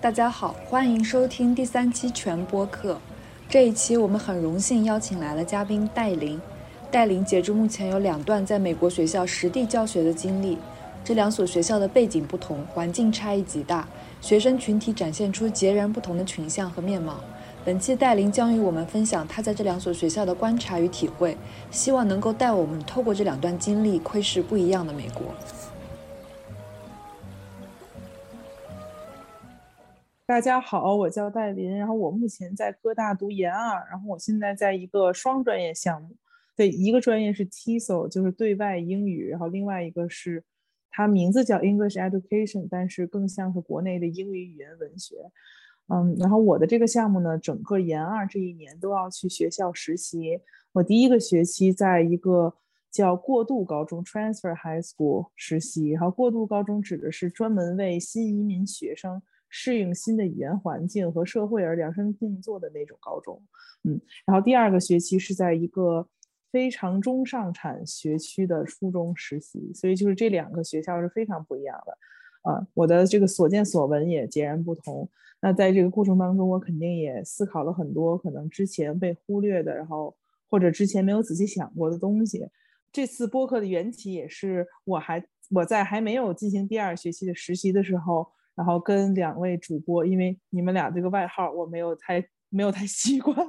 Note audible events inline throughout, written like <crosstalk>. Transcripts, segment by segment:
大家好，欢迎收听第三期全播客。这一期我们很荣幸邀请来了嘉宾戴琳。戴琳截至目前有两段在美国学校实地教学的经历，这两所学校的背景不同，环境差异极大，学生群体展现出截然不同的群像和面貌。本期戴琳将与我们分享她在这两所学校的观察与体会，希望能够带我们透过这两段经历窥视不一样的美国。大家好，我叫戴琳，然后我目前在科大读研二，然后我现在在一个双专业项目，对，一个专业是 TESOL，就是对外英语，然后另外一个是它名字叫 English Education，但是更像是国内的英语语言文学。嗯，然后我的这个项目呢，整个研二这一年都要去学校实习。我第一个学期在一个叫过渡高中 （Transfer High School） 实习，然后过渡高中指的是专门为新移民学生。适应新的语言环境和社会而量身定做的那种高中，嗯，然后第二个学期是在一个非常中上产学区的初中实习，所以就是这两个学校是非常不一样的，啊，我的这个所见所闻也截然不同。那在这个过程当中，我肯定也思考了很多可能之前被忽略的，然后或者之前没有仔细想过的东西。这次播客的缘起也是我还我在还没有进行第二学期的实习的时候。然后跟两位主播，因为你们俩这个外号我没有太没有太习惯 <laughs>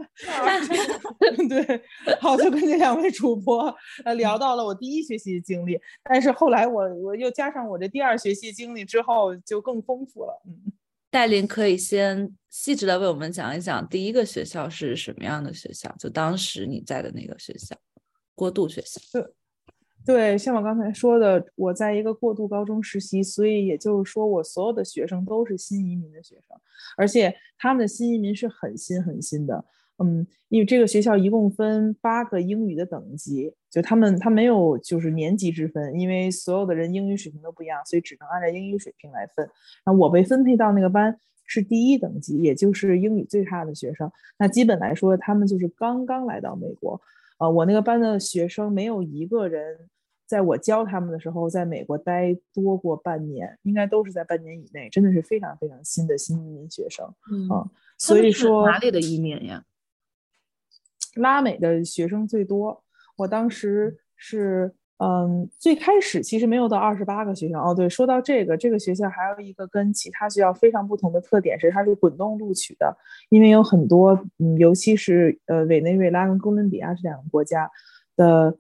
<laughs> 对，好就跟这两位主播呃聊到了我第一学习的经历，但是后来我我又加上我这第二学习经历之后就更丰富了。嗯，戴琳可以先细致的为我们讲一讲第一个学校是什么样的学校，就当时你在的那个学校，过渡学校。对。像我刚才说的，我在一个过渡高中实习，所以也就是说，我所有的学生都是新移民的学生，而且他们的新移民是很新很新的。嗯，因为这个学校一共分八个英语的等级，就他们他没有就是年级之分，因为所有的人英语水平都不一样，所以只能按照英语水平来分。那我被分配到那个班是第一等级，也就是英语最差的学生。那基本来说，他们就是刚刚来到美国。呃，我那个班的学生没有一个人在我教他们的时候在美国待多过半年，应该都是在半年以内，真的是非常非常新的新移民学生。嗯，所以说哪里的移民呀？拉美的学生最多。我当时是。嗯，最开始其实没有到二十八个学校哦。对，说到这个，这个学校还有一个跟其他学校非常不同的特点是，它是滚动录取的。因为有很多，嗯，尤其是呃委内瑞拉跟哥伦比亚这两个国家的，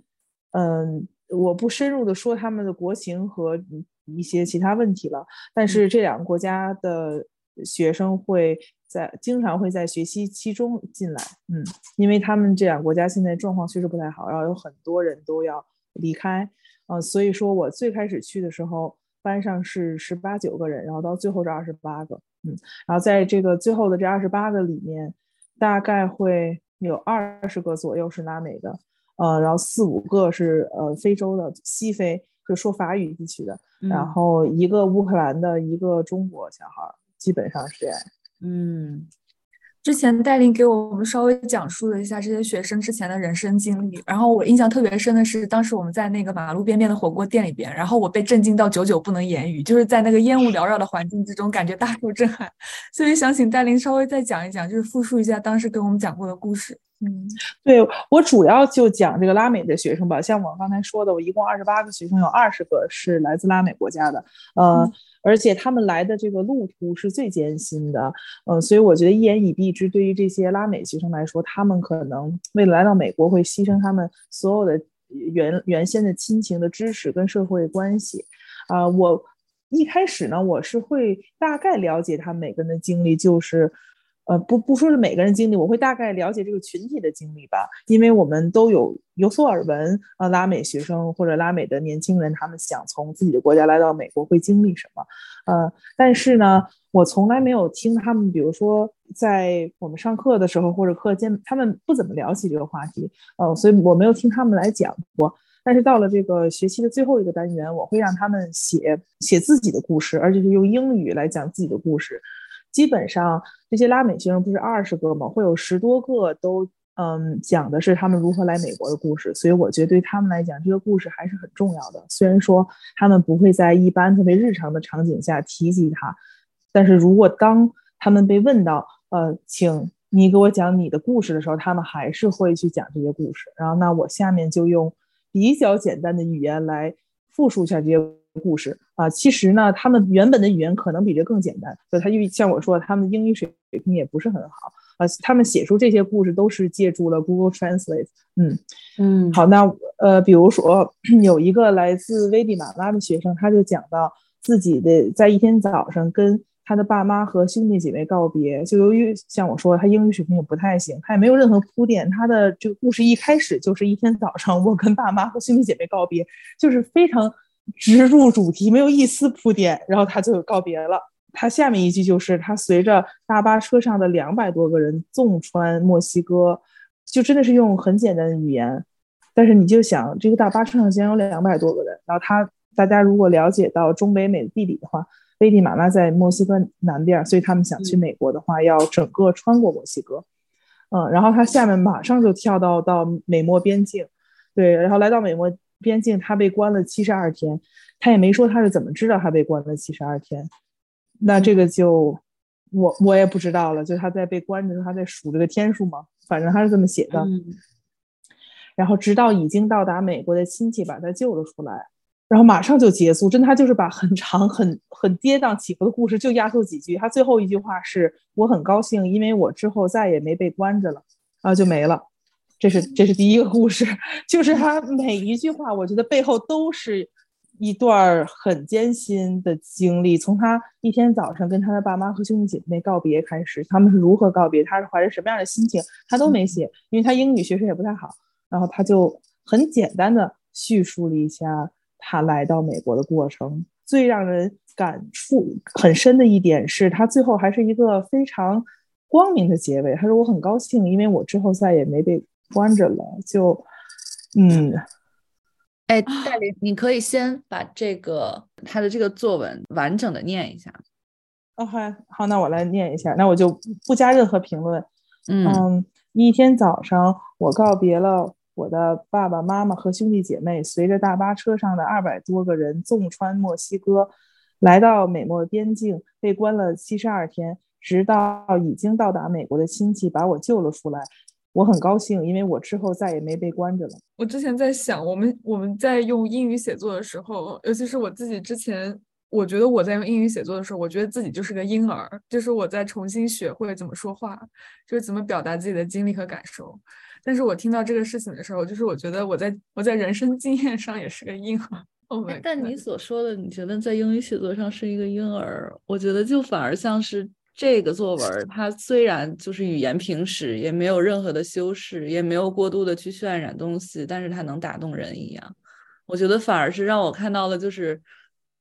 嗯，我不深入的说他们的国情和一些其他问题了。但是这两个国家的学生会在经常会在学期期中进来，嗯，因为他们这两个国家现在状况确实不太好，然后有很多人都要。离开，呃，所以说我最开始去的时候，班上是十八九个人，然后到最后这二十八个，嗯，然后在这个最后的这二十八个里面，大概会有二十个左右是拉美的，呃，然后四五个是呃非洲的西非，就说法语地区的，然后一个乌克兰的，一个中国小孩，基本上是这样，嗯。之前戴琳给我们稍微讲述了一下这些学生之前的人生经历，然后我印象特别深的是，当时我们在那个马路边边的火锅店里边，然后我被震惊到久久不能言语，就是在那个烟雾缭绕的环境之中，感觉大受震撼。所以想请戴琳稍微再讲一讲，就是复述一下当时给我们讲过的故事。嗯，对我主要就讲这个拉美的学生吧，像我刚才说的，我一共二十八个学生，有二十个是来自拉美国家的，呃。而且他们来的这个路途是最艰辛的，嗯，所以我觉得一言以蔽之，对于这些拉美学生来说，他们可能为了来到美国，会牺牲他们所有的原原先的亲情的支持跟社会关系，啊，我一开始呢，我是会大概了解他们每个人的经历，就是。呃，不不说是每个人经历，我会大概了解这个群体的经历吧，因为我们都有有所耳闻，呃，拉美学生或者拉美的年轻人，他们想从自己的国家来到美国会经历什么，呃，但是呢，我从来没有听他们，比如说在我们上课的时候或者课间，他们不怎么聊起这个话题，呃，所以我没有听他们来讲过。但是到了这个学期的最后一个单元，我会让他们写写自己的故事，而且是用英语来讲自己的故事。基本上这些拉美学生不是二十个吗？会有十多个都嗯讲的是他们如何来美国的故事，所以我觉得对他们来讲，这个故事还是很重要的。虽然说他们不会在一般特别日常的场景下提及它，但是如果当他们被问到，呃，请你给我讲你的故事的时候，他们还是会去讲这些故事。然后，那我下面就用比较简单的语言来复述一下这些故事啊。其实呢，他们原本的语言可能比这更简单。就他就像我说，他们英语水平也不是很好啊。他们写出这些故事都是借助了 Google Translate。嗯嗯，好，那呃，比如说有一个来自危地马拉的学生，他就讲到自己的在一天早上跟。他的爸妈和兄弟姐妹告别，就由于像我说，他英语水平也不太行，他也没有任何铺垫。他的这个故事一开始就是一天早上，我跟爸妈和兄弟姐妹告别，就是非常直入主题，没有一丝铺垫，然后他就告别了。他下面一句就是他随着大巴车上的两百多个人纵穿墨西哥，就真的是用很简单的语言，但是你就想这个大巴车上竟然有两百多个人，然后他大家如果了解到中北美的地理的话。危地马拉在墨西哥南边，所以他们想去美国的话，要整个穿过墨西哥。嗯，然后他下面马上就跳到到美墨边境，对，然后来到美墨边境，他被关了七十二天，他也没说他是怎么知道他被关了七十二天。那这个就我我也不知道了，就他在被关的时候，他在数这个天数嘛，反正他是这么写的。然后直到已经到达美国的亲戚把他救了出来。然后马上就结束，真的，他就是把很长、很很跌宕起伏的故事就压缩几句。他最后一句话是：“我很高兴，因为我之后再也没被关着了。”然后就没了。这是这是第一个故事，<laughs> 就是他每一句话，我觉得背后都是一段很艰辛的经历。从他一天早上跟他的爸妈和兄弟姐妹告别开始，他们是如何告别，他是怀着什么样的心情，他都没写，因为他英语学识也不太好。然后他就很简单的叙述了一下。他来到美国的过程，最让人感触很深的一点是他最后还是一个非常光明的结尾。他说：“我很高兴，因为我之后再也没被关着了。”就，嗯，哎，戴琳，你可以先把这个他的这个作文完整的念一下。OK，，好，那我来念一下，那我就不加任何评论。嗯，一天早上，我告别了。我的爸爸妈妈和兄弟姐妹随着大巴车上的二百多个人纵穿墨西哥，来到美墨边境，被关了七十二天，直到已经到达美国的亲戚把我救了出来。我很高兴，因为我之后再也没被关着了。我之前在想，我们我们在用英语写作的时候，尤其是我自己之前，我觉得我在用英语写作的时候，我觉得自己就是个婴儿，就是我在重新学会怎么说话，就是怎么表达自己的经历和感受。但是我听到这个事情的时候，就是我觉得我在我在人生经验上也是个婴儿。哦，但你所说的，你觉得在英语写作上是一个婴儿，我觉得就反而像是这个作文，它虽然就是语言平实，也没有任何的修饰，也没有过度的去渲染东西，但是它能打动人一样。我觉得反而是让我看到了，就是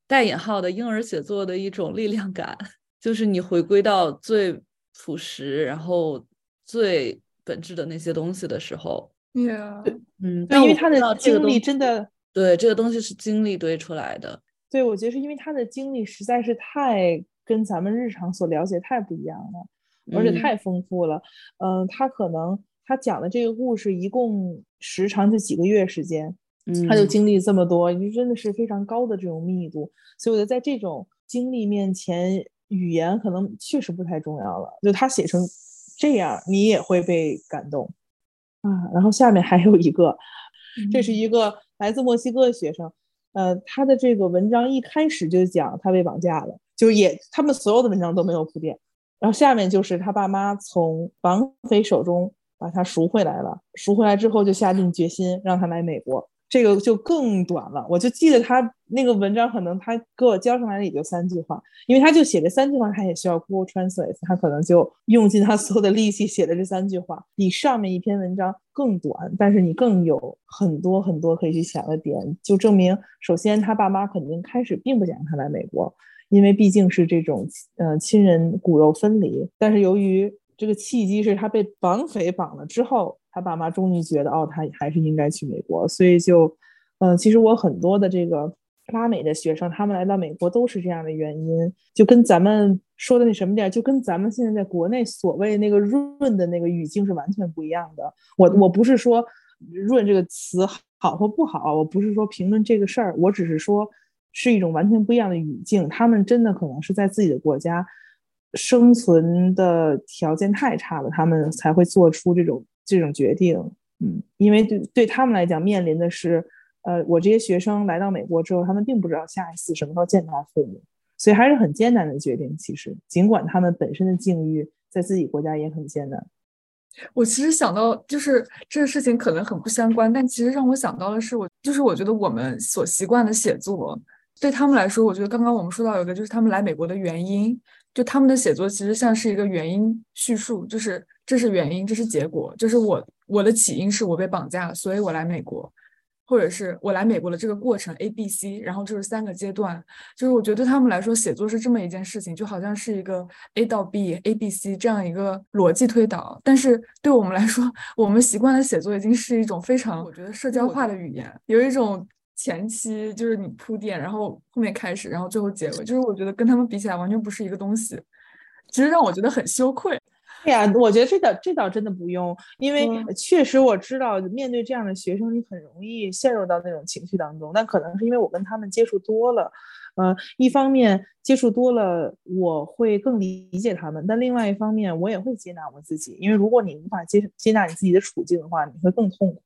带引号的婴儿写作的一种力量感，就是你回归到最朴实，然后最。本质的那些东西的时候，Yeah，嗯，因为他的经历真的，对这个东西是经历堆出来的。对，我觉得是因为他的经历实在是太跟咱们日常所了解太不一样了，而且太丰富了。嗯，他可能他讲的这个故事一共时长就几个月时间，嗯，他就经历这么多，就真的是非常高的这种密度。所以我觉得在这种经历面前，语言可能确实不太重要了。就他写成。这样你也会被感动啊！然后下面还有一个，这是一个来自墨西哥的学生，呃，他的这个文章一开始就讲他被绑架了，就也他们所有的文章都没有铺垫。然后下面就是他爸妈从绑匪手中把他赎回来了，赎回来之后就下定决心让他来美国。这个就更短了，我就记得他那个文章，可能他给我交上来的也就三句话，因为他就写这三句话，他也需要 Google Translate，他可能就用尽他所有的力气写的这三句话，比上面一篇文章更短，但是你更有很多很多可以去想的点，就证明，首先他爸妈肯定开始并不想让他来美国，因为毕竟是这种呃亲人骨肉分离，但是由于这个契机是他被绑匪绑了之后。他爸妈终于觉得，哦，他还是应该去美国，所以就，嗯，其实我很多的这个拉美的学生，他们来到美国都是这样的原因，就跟咱们说的那什么点，就跟咱们现在在国内所谓那个润的那个语境是完全不一样的。我我不是说润这个词好或不好，我不是说评论这个事儿，我只是说，是一种完全不一样的语境。他们真的可能是在自己的国家生存的条件太差了，他们才会做出这种这种决定。嗯，因为对对他们来讲，面临的是，呃，我这些学生来到美国之后，他们并不知道下一次什么时候见他父母，所以还是很艰难的决定。其实，尽管他们本身的境遇在自己国家也很艰难。我其实想到，就是这个事情可能很不相关，但其实让我想到的是，我就是我觉得我们所习惯的写作，对他们来说，我觉得刚刚我们说到有一个，就是他们来美国的原因，就他们的写作其实像是一个原因叙述，就是这是原因，这是结果，就是我我的起因是我被绑架了，所以我来美国。或者是我来美国的这个过程 A、B、C，然后就是三个阶段，就是我觉得对他们来说，写作是这么一件事情，就好像是一个 A 到 B、A、B、C 这样一个逻辑推导。但是对我们来说，我们习惯的写作已经是一种非常我觉得社交化的语言，有一种前期就是你铺垫，然后后面开始，然后最后结尾，就是我觉得跟他们比起来完全不是一个东西，其实让我觉得很羞愧。<laughs> 对呀，我觉得这倒这倒真的不用，因为确实我知道面对这样的学生，你很容易陷入到那种情绪当中。但可能是因为我跟他们接触多了，呃，一方面接触多了，我会更理解他们；但另外一方面，我也会接纳我自己。因为如果你无法接接纳你自己的处境的话，你会更痛苦。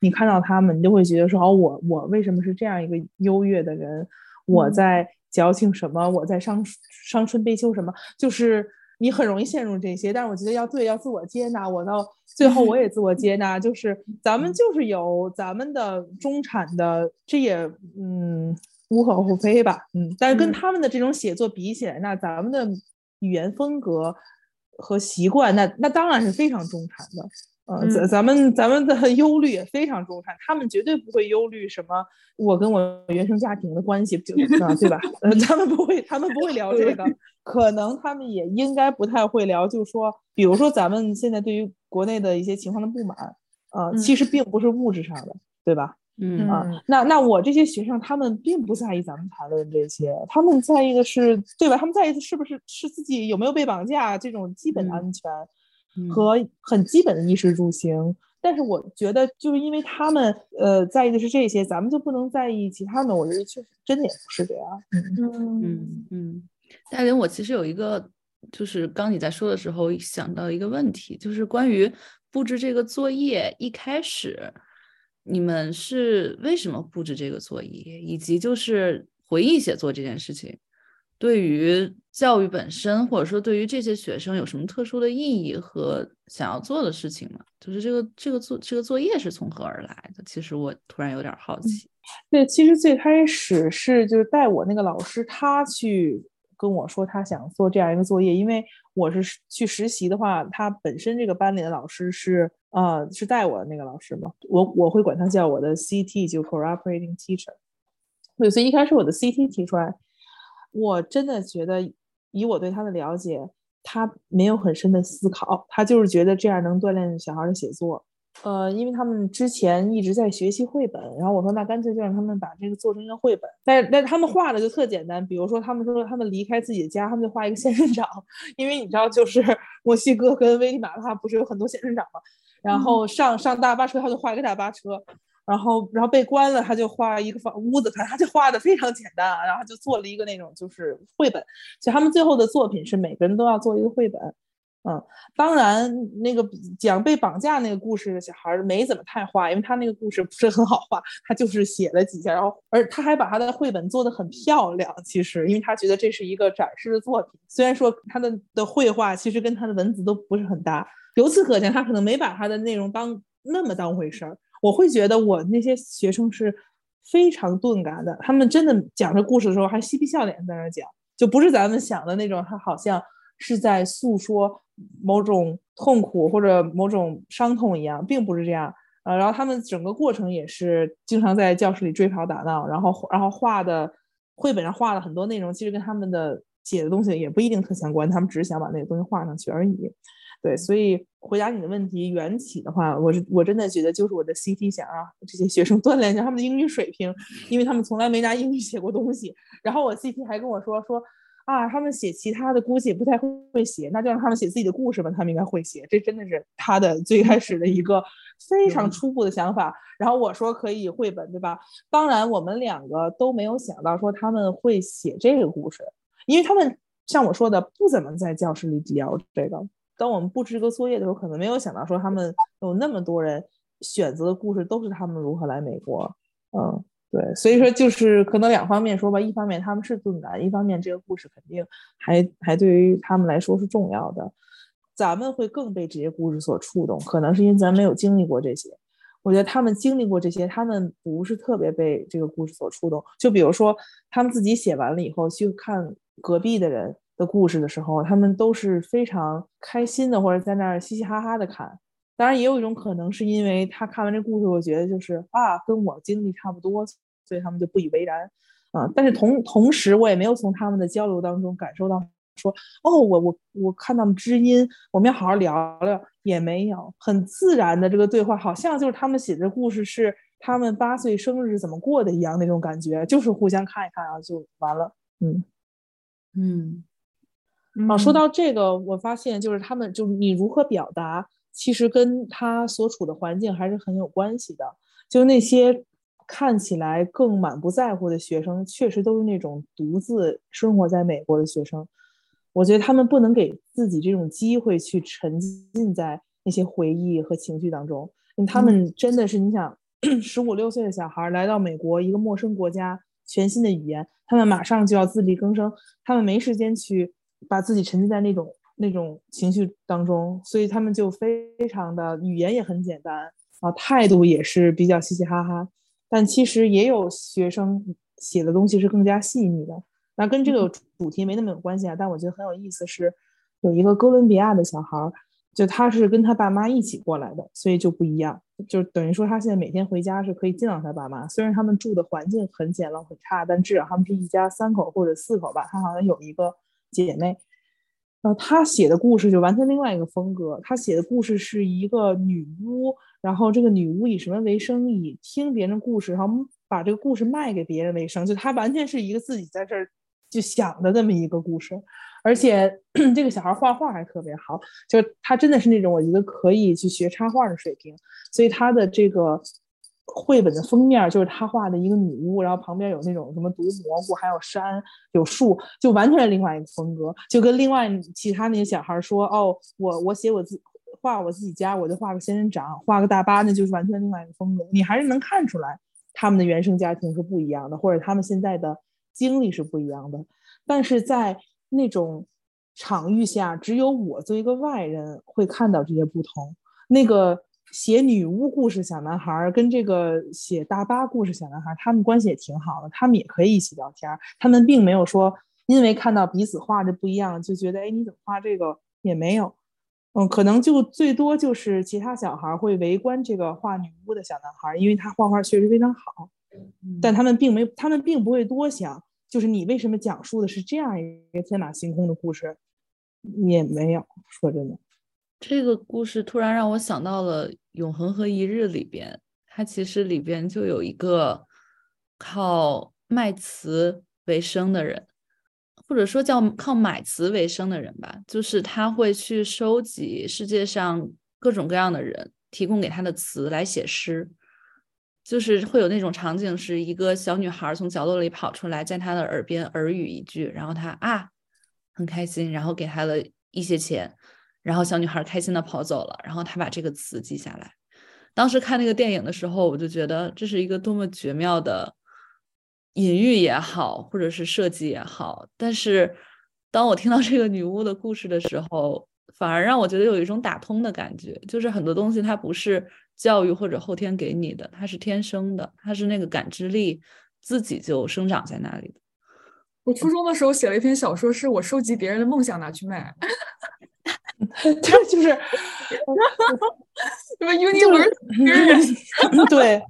你看到他们，你就会觉得说：哦，我我为什么是这样一个优越的人？我在矫情什么？我在伤伤春悲秋什么？就是。你很容易陷入这些，但是我觉得要对，要自我接纳。我到最后我也自我接纳，就是咱们就是有咱们的中产的，这也嗯无可厚非吧，嗯。但是跟他们的这种写作比起来，那咱们的语言风格和习惯，那那当然是非常中产的。呃，咱咱们咱们的 <laughs> 忧虑也非常中产，他们绝对不会忧虑什么我跟我原生家庭的关系，就对吧？<laughs> 呃，他们不会，他们不会聊这个。可能他们也应该不太会聊，就是说，比如说咱们现在对于国内的一些情况的不满，呃，其实并不是物质上的，对吧？嗯啊，那那我这些学生他们并不在意咱们谈论这些，他们在意的是，对吧？他们在意的是不是是自己有没有被绑架这种基本的安全和很基本的衣食住行。但是我觉得，就是因为他们呃在意的是这些，咱们就不能在意其他的。我觉得确实真的也不是这样。嗯嗯嗯。戴林，我其实有一个，就是刚你在说的时候想到一个问题，就是关于布置这个作业，一开始你们是为什么布置这个作业，以及就是回忆写作这件事情，对于教育本身，或者说对于这些学生有什么特殊的意义和想要做的事情吗？就是这个这个作这个作业是从何而来的？其实我突然有点好奇。对，其实最开始是就是带我那个老师他去。跟我说他想做这样一个作业，因为我是去实习的话，他本身这个班里的老师是呃是带我的那个老师嘛，我我会管他叫我的 CT，就 cooperating teacher。对，所以一开始我的 CT 提出来，我真的觉得以我对他的了解，他没有很深的思考，他就是觉得这样能锻炼小孩的写作。呃，因为他们之前一直在学习绘本，然后我说那干脆就让他们把这个做成一个绘本。但是，但他们画的就特简单，比如说他们说他们离开自己的家，他们就画一个仙人掌，因为你知道，就是墨西哥跟危地马拉不是有很多仙人掌嘛？然后上上大巴车，他就画一个大巴车，然后然后被关了，他就画一个房屋子，他他就画的非常简单啊，然后就做了一个那种就是绘本。所以他们最后的作品是每个人都要做一个绘本。嗯，当然，那个讲被绑架那个故事的小孩没怎么太画，因为他那个故事不是很好画，他就是写了几下，然后而他还把他的绘本做得很漂亮。其实，因为他觉得这是一个展示的作品，虽然说他的的绘画其实跟他的文字都不是很搭，由此可见，他可能没把他的内容当那么当回事儿。我会觉得我那些学生是非常钝感的，他们真的讲这故事的时候还嬉皮笑脸在那讲，就不是咱们想的那种，他好像是在诉说。某种痛苦或者某种伤痛一样，并不是这样。呃，然后他们整个过程也是经常在教室里追跑打闹，然后然后画的绘本上画了很多内容，其实跟他们的写的东西也不一定特相关，他们只是想把那个东西画上去而已。对，所以回答你的问题，缘起的话，我是我真的觉得就是我的 CT 想让这些学生锻炼一下他们的英语水平，因为他们从来没拿英语写过东西。然后我 CT 还跟我说说。啊，他们写其他的估计也不太会写，那就让他们写自己的故事吧，他们应该会写。这真的是他的最开始的一个非常初步的想法。然后我说可以绘本，对吧？当然，我们两个都没有想到说他们会写这个故事，因为他们像我说的，不怎么在教室里聊这个。当我们布置这个作业的时候，可能没有想到说他们有那么多人选择的故事都是他们如何来美国。嗯，对，所以说就是可能两方面说吧，一方面他们是盾难，一方面这个故事肯定还还对于他们来说是重要的。咱们会更被这些故事所触动，可能是因为咱没有经历过这些。我觉得他们经历过这些，他们不是特别被这个故事所触动。就比如说，他们自己写完了以后去看隔壁的人的故事的时候，他们都是非常开心的，或者在那儿嘻嘻哈哈的看。当然，也有一种可能是因为他看完这故事，我觉得就是啊，跟我经历差不多，所以他们就不以为然。啊，但是同同时，我也没有从他们的交流当中感受到。说哦，我我我看到了知音，我们要好好聊聊，也没有很自然的这个对话，好像就是他们写的故事是他们八岁生日怎么过的一样那种感觉，就是互相看一看啊就完了，嗯嗯，啊，说到这个，我发现就是他们就是你如何表达，其实跟他所处的环境还是很有关系的，就那些看起来更满不在乎的学生，确实都是那种独自生活在美国的学生。我觉得他们不能给自己这种机会去沉浸在那些回忆和情绪当中。他们真的是，你想，<clears throat> 十五六岁的小孩来到美国一个陌生国家，全新的语言，他们马上就要自力更生，他们没时间去把自己沉浸在那种那种情绪当中，所以他们就非常的语言也很简单啊，态度也是比较嘻嘻哈哈。但其实也有学生写的东西是更加细腻的。那跟这个主题没那么有关系啊，但我觉得很有意思，是有一个哥伦比亚的小孩儿，就他是跟他爸妈一起过来的，所以就不一样，就等于说他现在每天回家是可以见到他爸妈，虽然他们住的环境很简陋很差，但至少他们是一家三口或者四口吧，他好像有一个姐妹。呃他写的故事就完全另外一个风格，他写的故事是一个女巫，然后这个女巫以什么为生？以听别人故事，然后把这个故事卖给别人为生，就他完全是一个自己在这儿。就想的这么一个故事，而且 <clears throat> 这个小孩画画还特别好，就是他真的是那种我觉得可以去学插画的水平。所以他的这个绘本的封面就是他画的一个女巫，然后旁边有那种什么毒蘑菇，还有山有树，就完全是另外一个风格。就跟另外其他那些小孩说：“哦，我我写我自画我自己家，我就画个仙人掌，画个大巴，那就是完全另外一个风格。”你还是能看出来他们的原生家庭是不一样的，或者他们现在的。经历是不一样的，但是在那种场域下，只有我作为一个外人会看到这些不同。那个写女巫故事小男孩跟这个写大巴故事小男孩，他们关系也挺好的，他们也可以一起聊天。他们并没有说因为看到彼此画的不一样，就觉得哎你怎么画这个也没有。嗯，可能就最多就是其他小孩会围观这个画女巫的小男孩，因为他画画确实非常好。但他们并没，他们并不会多想，就是你为什么讲述的是这样一个天马行空的故事，也没有说真的。这个故事突然让我想到了《永恒和一日》里边，它其实里边就有一个靠卖词为生的人，或者说叫靠买词为生的人吧，就是他会去收集世界上各种各样的人提供给他的词来写诗。就是会有那种场景，是一个小女孩从角落里跑出来，在他的耳边耳语一句，然后他啊很开心，然后给他了一些钱，然后小女孩开心的跑走了，然后他把这个词记下来。当时看那个电影的时候，我就觉得这是一个多么绝妙的隐喻也好，或者是设计也好。但是当我听到这个女巫的故事的时候，反而让我觉得有一种打通的感觉，就是很多东西它不是。教育或者后天给你的，它是天生的，它是那个感知力自己就生长在那里的。我初中的时候写了一篇小说，是我收集别人的梦想拿去卖，<laughs> 这就是 <laughs> 什么 universe？<laughs> 对，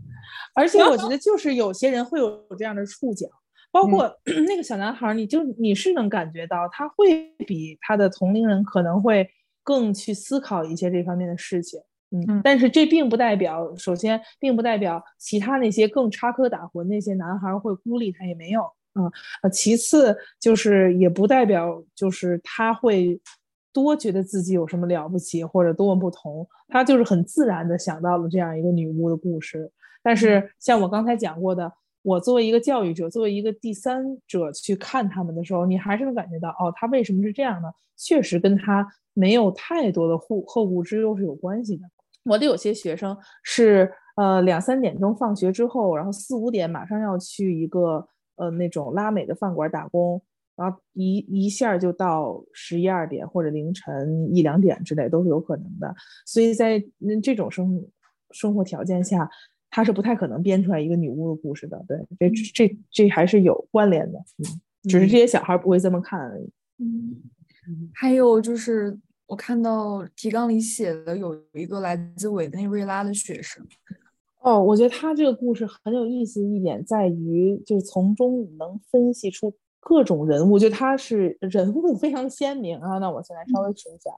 而且我觉得就是有些人会有这样的触角，包括 <clears throat> 那个小男孩，你就你是能感觉到他会比他的同龄人可能会更去思考一些这方面的事情。嗯，但是这并不代表，首先并不代表其他那些更插科打诨那些男孩会孤立他，也没有。嗯，呃，其次就是也不代表就是他会多觉得自己有什么了不起或者多么不同，他就是很自然的想到了这样一个女巫的故事。但是像我刚才讲过的，我作为一个教育者，作为一个第三者去看他们的时候，你还是能感觉到，哦，他为什么是这样呢？确实跟他没有太多的后后顾之忧是有关系的。我的有些学生是，呃，两三点钟放学之后，然后四五点马上要去一个呃那种拉美的饭馆打工，然后一一下就到十一二点或者凌晨一两点之类都是有可能的。所以在这种生生活条件下。他是不太可能编出来一个女巫的故事的，对，这这这还是有关联的，嗯，只是这些小孩不会这么看而已。嗯，还有就是我看到提纲里写的有一个来自委内瑞拉的学生。哦，我觉得他这个故事很有意思一点在于，就是从中能分析出各种人物，就他是人物非常鲜明啊。那我现在稍微说一下，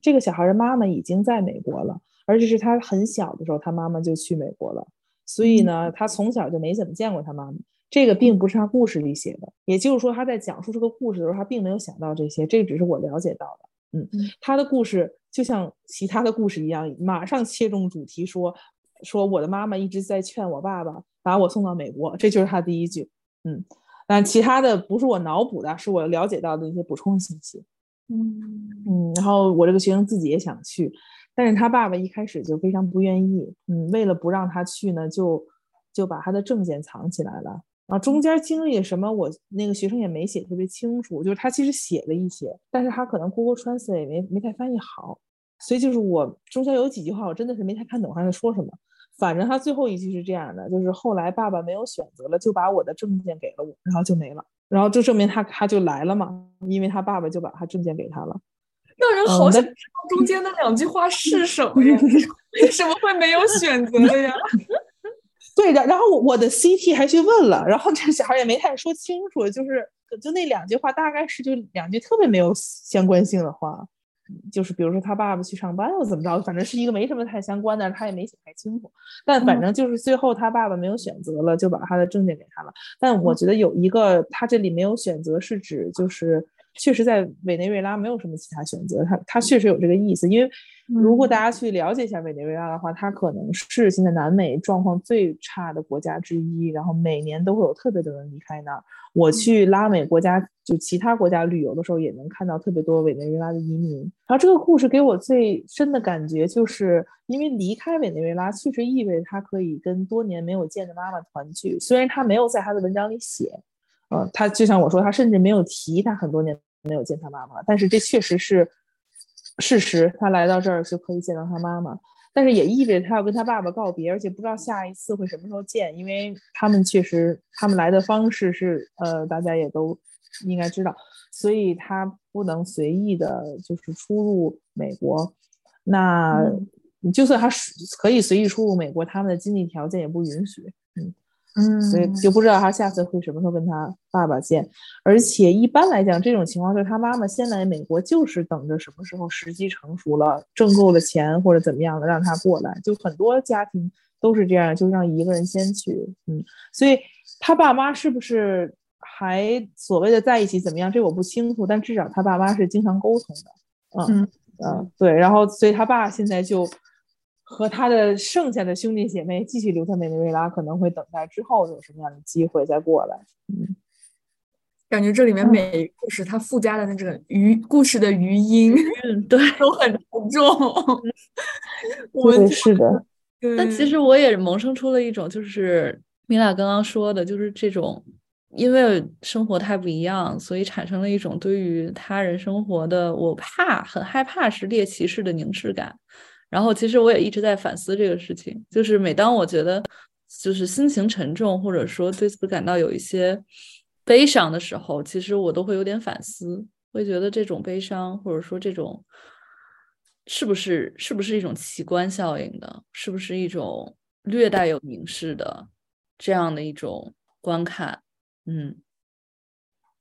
这个小孩的妈妈已经在美国了。而且是他很小的时候，他妈妈就去美国了，所以呢，他从小就没怎么见过他妈妈。这个并不是他故事里写的，也就是说，他在讲述这个故事的时候，他并没有想到这些。这只是我了解到的。嗯，他的故事就像其他的故事一样，马上切中主题，说说我的妈妈一直在劝我爸爸把我送到美国，这就是他第一句。嗯，但其他的不是我脑补的，是我了解到的一些补充信息。嗯嗯，然后我这个学生自己也想去。但是他爸爸一开始就非常不愿意，嗯，为了不让他去呢，就就把他的证件藏起来了。啊，中间经历什么，我那个学生也没写特别清楚，就是他其实写了一些，但是他可能 Google Translate 没没太翻译好，所以就是我中间有几句话我真的是没太看懂他在说什么。反正他最后一句是这样的，就是后来爸爸没有选择了，就把我的证件给了我，然后就没了，然后就证明他他就来了嘛，因为他爸爸就把他证件给他了。让人好想知道中间那两句话是什么呀？<laughs> 为什么会没有选择的呀？<laughs> 对的，然后我的 CT 还去问了，然后这个小孩也没太说清楚，就是就那两句话大概是就两句特别没有相关性的话，就是比如说他爸爸去上班又怎么着，反正是一个没什么太相关的，他也没写太清楚。但反正就是最后他爸爸没有选择了，就把他的证件给他了。但我觉得有一个他这里没有选择是指就是。确实，在委内瑞拉没有什么其他选择，他他确实有这个意思。因为如果大家去了解一下委内瑞拉的话，它可能是现在南美状况最差的国家之一，然后每年都会有特别多人离开那儿。我去拉美国家就其他国家旅游的时候，也能看到特别多委内瑞拉的移民。然后这个故事给我最深的感觉，就是因为离开委内瑞拉，确实意味着他可以跟多年没有见的妈妈团聚。虽然他没有在他的文章里写。呃，他就像我说，他甚至没有提他很多年没有见他妈妈，但是这确实是事实。他来到这儿就可以见到他妈妈，但是也意味着他要跟他爸爸告别，而且不知道下一次会什么时候见，因为他们确实他们来的方式是呃，大家也都应该知道，所以他不能随意的就是出入美国。那你就算他可以随意出入美国，他们的经济条件也不允许。嗯。嗯，所以就不知道他下次会什么时候跟他爸爸见，而且一般来讲，这种情况就是他妈妈先来美国，就是等着什么时候时机成熟了，挣够了钱或者怎么样的让他过来。就很多家庭都是这样，就让一个人先去。嗯，所以他爸妈是不是还所谓的在一起怎么样？这我不清楚，但至少他爸妈是经常沟通的。嗯嗯，对，然后所以他爸现在就。和他的剩下的兄弟姐妹继续留在委内瑞拉，可能会等待之后有什么样的机会再过来。嗯，感觉这里面每一个故事它附加的那个余故事的余音，对，<laughs> 都很沉重。对，是的。但其实我也萌生出了一种，就是米娅刚刚说的，就是这种因为生活太不一样，所以产生了一种对于他人生活的我怕、很害怕是猎奇式的凝视感。然后，其实我也一直在反思这个事情，就是每当我觉得就是心情沉重，或者说对此感到有一些悲伤的时候，其实我都会有点反思，会觉得这种悲伤，或者说这种是不是是不是一种奇观效应的，是不是一种略带有凝视的这样的一种观看？嗯，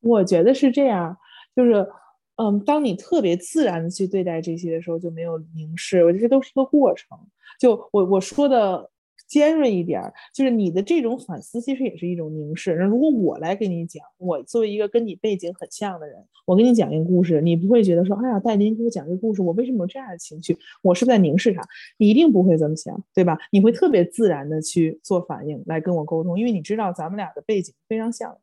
我觉得是这样，就是。嗯，当你特别自然的去对待这些的时候，就没有凝视。我觉得这都是个过程。就我我说的尖锐一点，就是你的这种反思其实也是一种凝视。那如果我来给你讲，我作为一个跟你背景很像的人，我给你讲一个故事，你不会觉得说，哎呀，戴琳给我讲这个故事，我为什么有这样的情绪？我是在凝视他？你一定不会这么想，对吧？你会特别自然的去做反应来跟我沟通，因为你知道咱们俩的背景非常像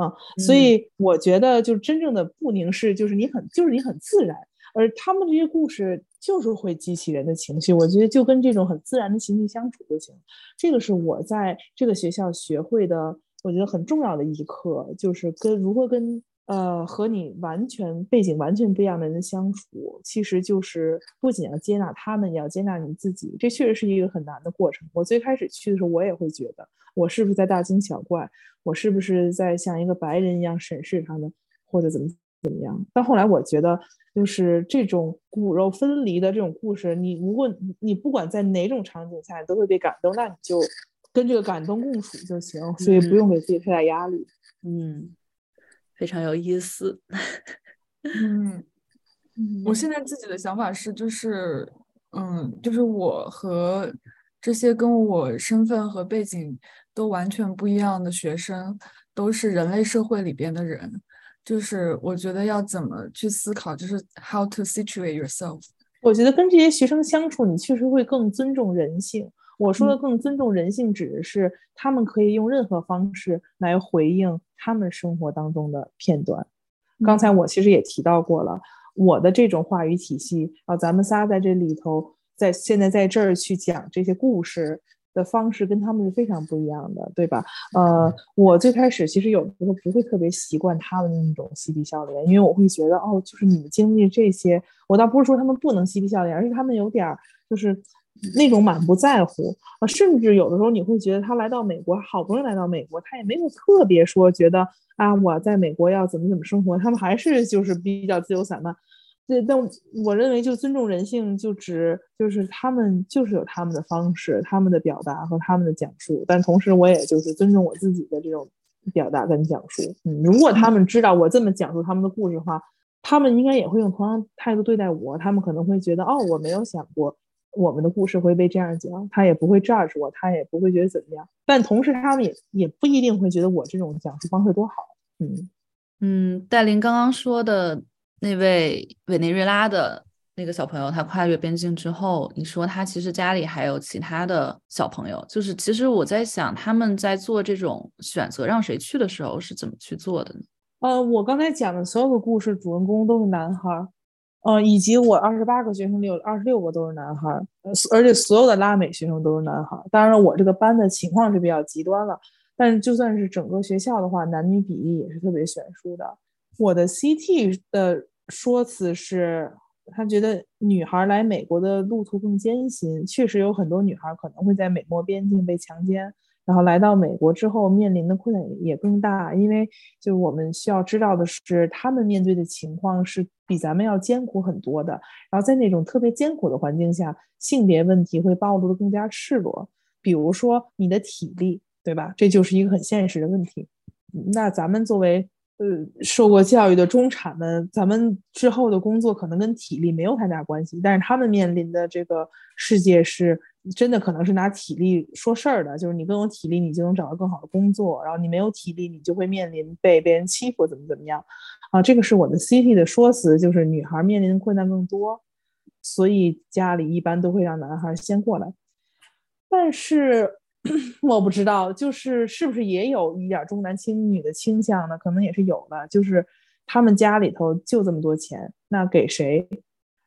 啊，所以我觉得就是真正的不凝视，就是你很就是你很自然。而他们这些故事就是会激起人的情绪，我觉得就跟这种很自然的情绪相处就行。这个是我在这个学校学会的，我觉得很重要的一课，就是跟如何跟呃和你完全背景完全不一样的人相处，其实就是不仅要接纳他们，也要接纳你自己。这确实是一个很难的过程。我最开始去的时候，我也会觉得我是不是在大惊小怪，我是不是在像一个白人一样审视他们，或者怎么怎么样？但后来我觉得。就是这种骨肉分离的这种故事，你如果你不管在哪种场景下，你都会被感动，那你就跟这个感动共处就行，所以不用给自己太大压力。嗯，非常有意思。<laughs> 嗯，我现在自己的想法是，就是，嗯，就是我和这些跟我身份和背景都完全不一样的学生，都是人类社会里边的人。就是我觉得要怎么去思考，就是 how to situate yourself。我觉得跟这些学生相处，你确实会更尊重人性。我说的更尊重人性，指的是他们可以用任何方式来回应他们生活当中的片段。刚才我其实也提到过了，我的这种话语体系啊，咱们仨在这里头，在现在在这儿去讲这些故事。的方式跟他们是非常不一样的，对吧？呃，我最开始其实有的时候不会特别习惯他们那种嬉皮笑脸，因为我会觉得，哦，就是你们经历这些，我倒不是说他们不能嬉皮笑脸，而是他们有点儿就是那种满不在乎啊，甚至有的时候你会觉得他来到美国，好不容易来到美国，他也没有特别说觉得啊，我在美国要怎么怎么生活，他们还是就是比较自由散漫。对，但我认为就尊重人性，就指就是他们就是有他们的方式，他们的表达和他们的讲述。但同时，我也就是尊重我自己的这种表达跟讲述。嗯，如果他们知道我这么讲述他们的故事的话，他们应该也会用同样态度对待我。他们可能会觉得，哦，我没有想过我们的故事会被这样讲，他也不会 judge 我，他也不会觉得怎么样。但同时，他们也也不一定会觉得我这种讲述方式多好。嗯嗯，戴琳刚刚说的。那位委内瑞拉的那个小朋友，他跨越边境之后，你说他其实家里还有其他的小朋友，就是其实我在想，他们在做这种选择让谁去的时候是怎么去做的呢？呃，我刚才讲的所有的故事主人公都是男孩儿，呃，以及我二十八个学生里有二十六个都是男孩儿，而且所有的拉美学生都是男孩儿。当然了，我这个班的情况是比较极端了，但是就算是整个学校的话，男女比例也是特别悬殊的。我的 CT 的。说辞是，他觉得女孩来美国的路途更艰辛。确实有很多女孩可能会在美墨边境被强奸，然后来到美国之后面临的困难也更大。因为就是我们需要知道的是，他们面对的情况是比咱们要艰苦很多的。然后在那种特别艰苦的环境下，性别问题会暴露的更加赤裸。比如说你的体力，对吧？这就是一个很现实的问题。那咱们作为呃，受过教育的中产们，咱们之后的工作可能跟体力没有太大关系，但是他们面临的这个世界是真的可能是拿体力说事儿的，就是你更有体力，你就能找到更好的工作，然后你没有体力，你就会面临被别人欺负，怎么怎么样啊？这个是我的 CT 的说辞，就是女孩面临的困难更多，所以家里一般都会让男孩先过来，但是。<coughs> 我不知道，就是是不是也有一点重男轻女的倾向呢？可能也是有的。就是他们家里头就这么多钱，那给谁，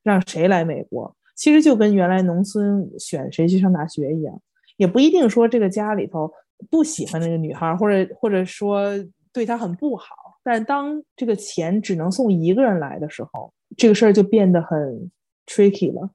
让谁来美国？其实就跟原来农村选谁去上大学一样，也不一定说这个家里头不喜欢那个女孩，或者或者说对她很不好。但当这个钱只能送一个人来的时候，这个事儿就变得很 tricky 了。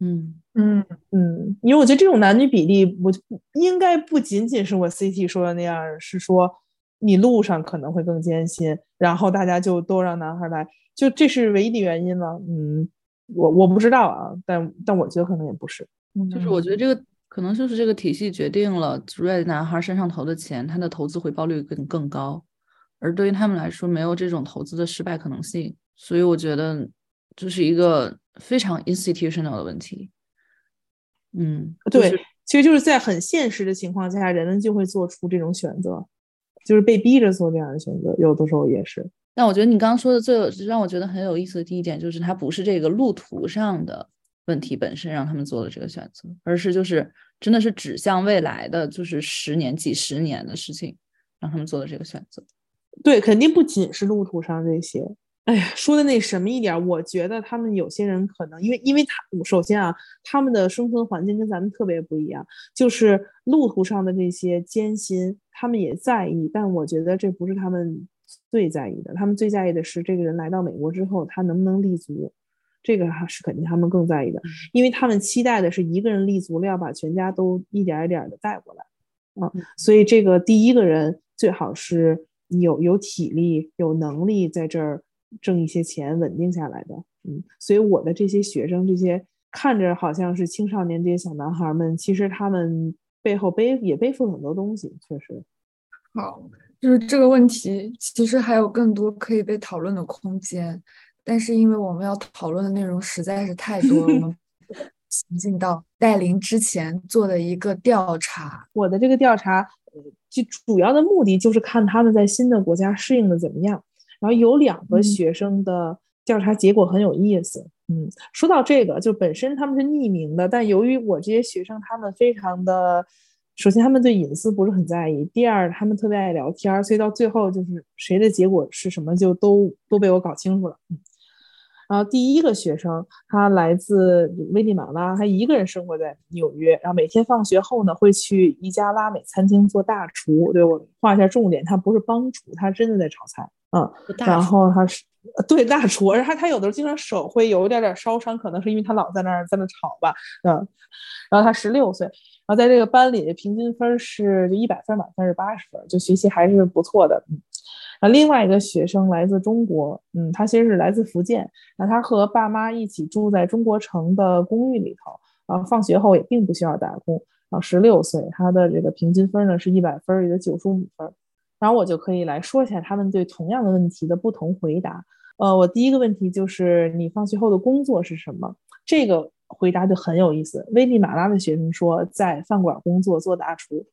嗯嗯嗯，因为我觉得这种男女比例，我应该不仅仅是我 CT 说的那样，是说你路上可能会更艰辛，然后大家就都让男孩来，就这是唯一的原因了？嗯，我我不知道啊，但但我觉得可能也不是，就是我觉得这个可能就是这个体系决定了，red 男孩身上投的钱，他的投资回报率更更高，而对于他们来说，没有这种投资的失败可能性，所以我觉得这是一个。非常 institutional 的问题，嗯，对，其实就是在很现实的情况下，人们就会做出这种选择，就是被逼着做这样的选择，有的时候也是。但我觉得你刚刚说的最有让我觉得很有意思的第一点，就是它不是这个路途上的问题本身让他们做了这个选择，而是就是真的是指向未来的，就是十年、几十年的事情让他们做的这个选择。对，肯定不仅是路途上这些。哎呀，说的那什么一点，我觉得他们有些人可能因为，因为他首先啊，他们的生存环境跟咱们特别不一样，就是路途上的这些艰辛，他们也在意，但我觉得这不是他们最在意的，他们最在意的是这个人来到美国之后，他能不能立足，这个还是肯定他们更在意的，因为他们期待的是一个人立足了，要把全家都一点一点的带过来啊，所以这个第一个人最好是有有体力、有能力在这儿。挣一些钱，稳定下来的，嗯，所以我的这些学生，这些看着好像是青少年这些小男孩们，其实他们背后背也背负很多东西，确实。好，就是这个问题，其实还有更多可以被讨论的空间，但是因为我们要讨论的内容实在是太多了，我们 <laughs> 行进到戴琳之前做的一个调查。我的这个调查，就主要的目的就是看他们在新的国家适应的怎么样。然后有两个学生的调查结果很有意思，嗯，说到这个，就本身他们是匿名的，但由于我这些学生他们非常的，首先他们对隐私不是很在意，第二他们特别爱聊天，所以到最后就是谁的结果是什么就都都被我搞清楚了，嗯。然后第一个学生他来自危地马拉，他一个人生活在纽约，然后每天放学后呢会去一家拉美餐厅做大厨，对我画一下重点，他不是帮厨，他真的在炒菜。嗯，然后他是对大厨，而且他他有的时候经常手会有一点点烧伤，可能是因为他老在那儿在那炒吧。嗯，然后他十六岁，然后在这个班里平均分是就一百分满分是八十分，就学习还是不错的。嗯，然后另外一个学生来自中国，嗯，他其实是来自福建，然后他和爸妈一起住在中国城的公寓里头，然后放学后也并不需要打工。然后十六岁，他的这个平均分呢是一百分，也就九十五分。然后我就可以来说一下他们对同样的问题的不同回答。呃，我第一个问题就是你放学后的工作是什么？这个回答就很有意思。危地马拉的学生说在饭馆工作做大厨，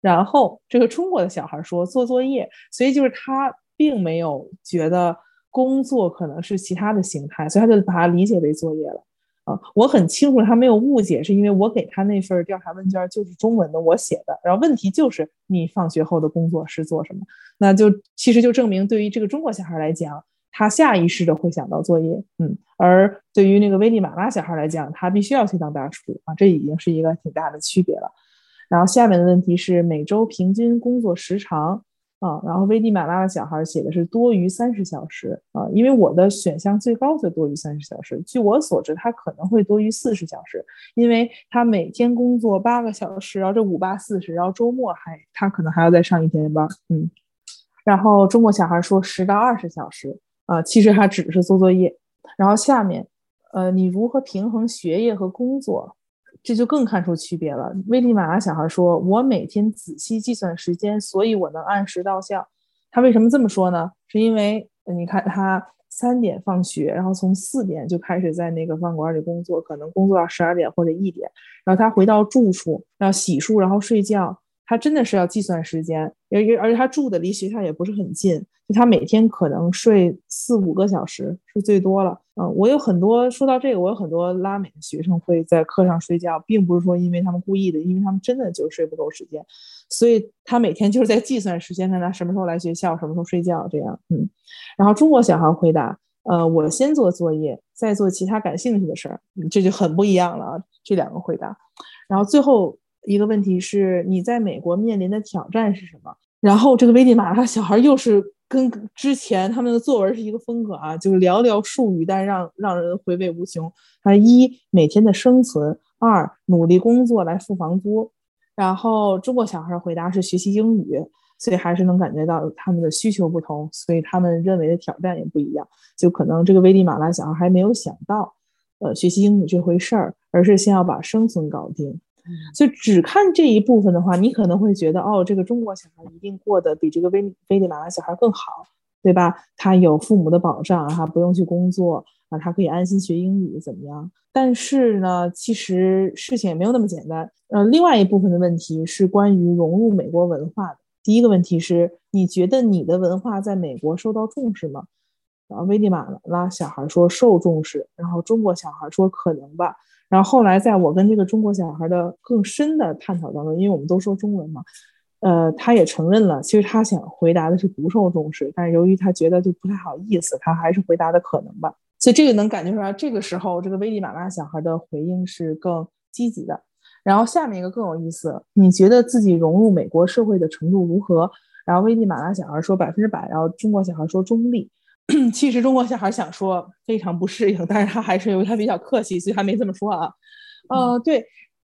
然后这个中国的小孩说做作业。所以就是他并没有觉得工作可能是其他的形态，所以他就把它理解为作业了。啊我很清楚他没有误解，是因为我给他那份调查问卷就是中文的，我写的。然后问题就是你放学后的工作是做什么？那就其实就证明，对于这个中国小孩来讲，他下意识的会想到作业，嗯。而对于那个危地马拉小孩来讲，他必须要去当大厨啊，这已经是一个挺大的区别了。然后下面的问题是每周平均工作时长。啊，然后危地马拉的小孩写的是多于三十小时啊，因为我的选项最高就多于三十小时。据我所知，他可能会多于四十小时，因为他每天工作八个小时，然后这五八四十，然后周末还他可能还要再上一天班。嗯，然后中国小孩说十到二十小时啊，其实他只是做作业。然后下面，呃，你如何平衡学业和工作？这就更看出区别了。危地马拉小孩说：“我每天仔细计算时间，所以我能按时到校。”他为什么这么说呢？是因为你看他三点放学，然后从四点就开始在那个饭馆里工作，可能工作到十二点或者一点，然后他回到住处要洗漱，然后睡觉。他真的是要计算时间，而而且他住的离学校也不是很近，就他每天可能睡四五个小时是最多了。嗯，我有很多说到这个，我有很多拉美的学生会在课上睡觉，并不是说因为他们故意的，因为他们真的就睡不够时间，所以他每天就是在计算时间，看他什么时候来学校，什么时候睡觉这样。嗯，然后中国小孩回答，呃，我先做作业，再做其他感兴趣的事儿，这就很不一样了啊，这两个回答，然后最后。一个问题是你在美国面临的挑战是什么？然后这个危地马拉小孩又是跟之前他们的作文是一个风格啊，就是寥寥数语，但让让人回味无穷。他，一每天的生存，二努力工作来付房租。然后中国小孩回答是学习英语，所以还是能感觉到他们的需求不同，所以他们认为的挑战也不一样。就可能这个危地马拉小孩还没有想到，呃，学习英语这回事儿，而是先要把生存搞定。所以只看这一部分的话，你可能会觉得，哦，这个中国小孩一定过得比这个危危地马拉小孩更好，对吧？他有父母的保障，哈，不用去工作，啊，他可以安心学英语怎么样？但是呢，其实事情也没有那么简单。呃，另外一部分的问题是关于融入美国文化的。第一个问题是，你觉得你的文化在美国受到重视吗？然后，危地马拉小孩说受重视，然后中国小孩说可能吧。然后后来在我跟这个中国小孩的更深的探讨当中，因为我们都说中文嘛，呃，他也承认了，其实他想回答的是不受重视，但是由于他觉得就不太好意思，他还是回答的可能吧。所以这个能感觉出来，这个时候这个危地马拉小孩的回应是更积极的。然后下面一个更有意思，你觉得自己融入美国社会的程度如何？然后危地马拉小孩说百分之百，然后中国小孩说中立。<clears throat> 其实中国小孩想说非常不适应，但是他还是因为他比较客气，所以他没这么说啊。呃，对，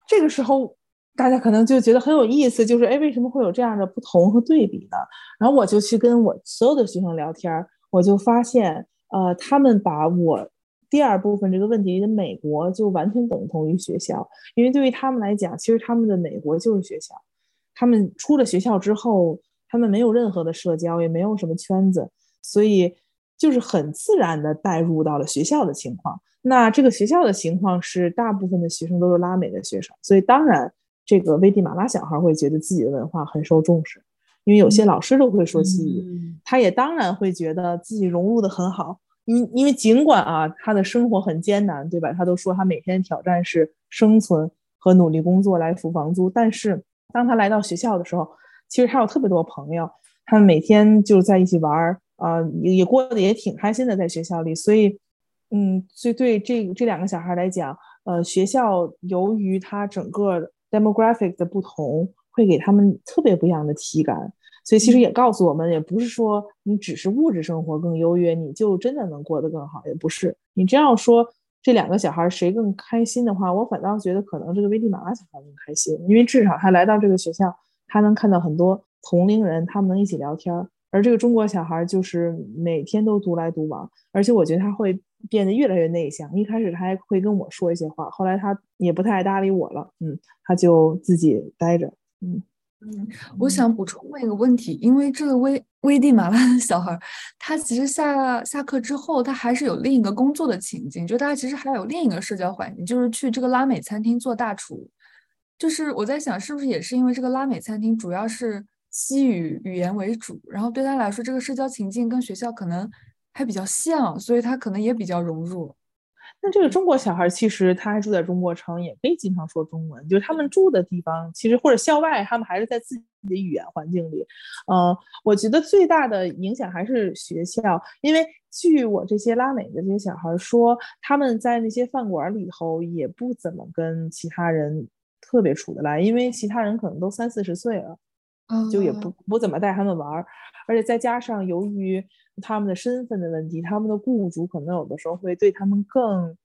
这个时候大家可能就觉得很有意思，就是哎，为什么会有这样的不同和对比呢？然后我就去跟我所有的学生聊天，我就发现，呃，他们把我第二部分这个问题的美国就完全等同于学校，因为对于他们来讲，其实他们的美国就是学校，他们出了学校之后，他们没有任何的社交，也没有什么圈子，所以。就是很自然的带入到了学校的情况。那这个学校的情况是，大部分的学生都是拉美的学生，所以当然，这个危地马拉小孩会觉得自己的文化很受重视，因为有些老师都会说西语。他也当然会觉得自己融入的很好，因因为尽管啊，他的生活很艰难，对吧？他都说他每天挑战是生存和努力工作来付房租。但是当他来到学校的时候，其实他有特别多朋友，他们每天就在一起玩儿。啊，也也过得也挺开心的，在学校里，所以，嗯，所以对这这两个小孩来讲，呃，学校由于它整个 demographic 的不同，会给他们特别不一样的体感，所以其实也告诉我们，也不是说你只是物质生活更优越，你就真的能过得更好，也不是。你这样说，这两个小孩谁更开心的话，我反倒觉得可能这个危地马拉小孩更开心，因为至少他来到这个学校，他能看到很多同龄人，他们能一起聊天。而这个中国小孩就是每天都独来独往，而且我觉得他会变得越来越内向。一开始他还会跟我说一些话，后来他也不太爱搭理我了。嗯，他就自己待着。嗯嗯，我想补充问一个问题，因为这个危危地马拉的小孩，他其实下下课之后，他还是有另一个工作的情境，就大家其实还有另一个社交环境，就是去这个拉美餐厅做大厨。就是我在想，是不是也是因为这个拉美餐厅主要是。西语语言为主，然后对他来说，这个社交情境跟学校可能还比较像，所以他可能也比较融入。那这个中国小孩其实他还住在中国城，也可以经常说中文。就是他们住的地方，其实或者校外，他们还是在自己的语言环境里。嗯，我觉得最大的影响还是学校，因为据我这些拉美的这些小孩说，他们在那些饭馆里头也不怎么跟其他人特别处得来，因为其他人可能都三四十岁了。就也不不怎么带他们玩儿，而且再加上由于他们的身份的问题，他们的雇主可能有的时候会对他们更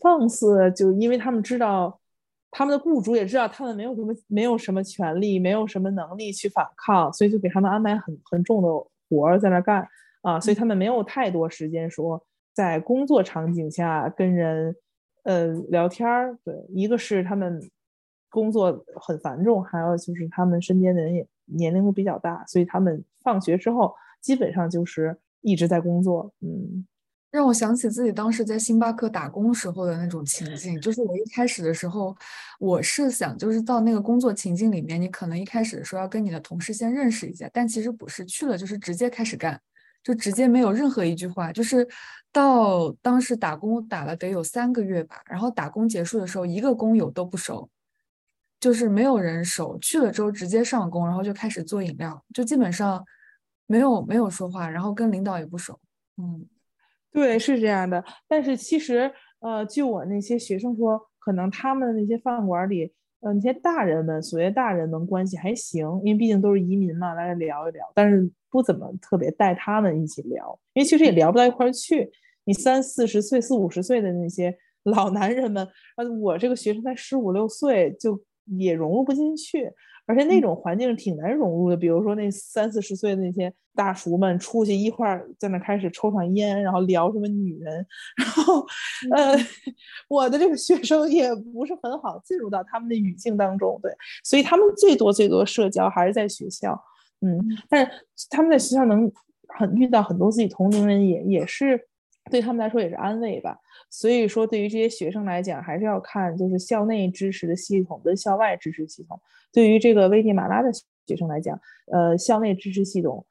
放肆，就因为他们知道他们的雇主也知道他们没有什么没有什么权利，没有什么能力去反抗，所以就给他们安排很很重的活儿在那干啊，所以他们没有太多时间说在工作场景下跟人呃聊天儿。对，一个是他们工作很繁重，还有就是他们身边的人也。年龄都比较大，所以他们放学之后基本上就是一直在工作。嗯，让我想起自己当时在星巴克打工时候的那种情 <laughs> 境，就是我一开始的时候，我是想就是到那个工作情境里面，你可能一开始的时候要跟你的同事先认识一下，但其实不是，去了就是直接开始干，就直接没有任何一句话，就是到当时打工打了得有三个月吧，然后打工结束的时候，一个工友都不熟。就是没有人熟，去了之后直接上工，然后就开始做饮料，就基本上没有没有说话，然后跟领导也不熟。嗯，对，是这样的。但是其实，呃，据我那些学生说，可能他们那些饭馆里，呃，那些大人们，所谓大人们关系还行，因为毕竟都是移民嘛，来聊一聊，但是不怎么特别带他们一起聊，因为其实也聊不到一块儿去。你三四十岁、四五十岁的那些老男人们，呃，我这个学生才十五六岁就。也融入不进去，而且那种环境挺难融入的。比如说那三四十岁的那些大叔们出去一块儿在那开始抽上烟，然后聊什么女人，然后呃，<laughs> 我的这个学生也不是很好进入到他们的语境当中。对，所以他们最多最多社交还是在学校，嗯，但是他们在学校能很遇到很多自己同龄人，也也是。对他们来说也是安慰吧。所以说，对于这些学生来讲，还是要看就是校内支持的系统跟校外支持系统。对于这个危地马拉的学生来讲，呃，校内支持系统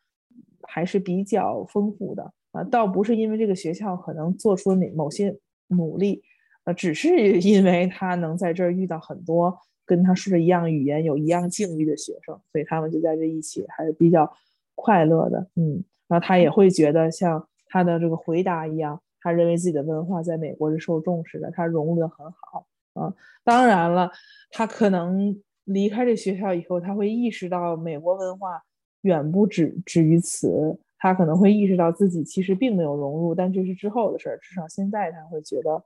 还是比较丰富的啊，倒不是因为这个学校可能做出哪某些努力，呃，只是 <laughs> 因为他能在这儿遇到很多跟他说着一样语言、有一样境遇的学生，所以他们就在这一起还是比较快乐的。嗯，然后他也会觉得像他的这个回答一样。他认为自己的文化在美国是受重视的，他融入的很好啊。当然了，他可能离开这学校以后，他会意识到美国文化远不止止于此。他可能会意识到自己其实并没有融入，但这是之后的事儿。至少现在他会觉得，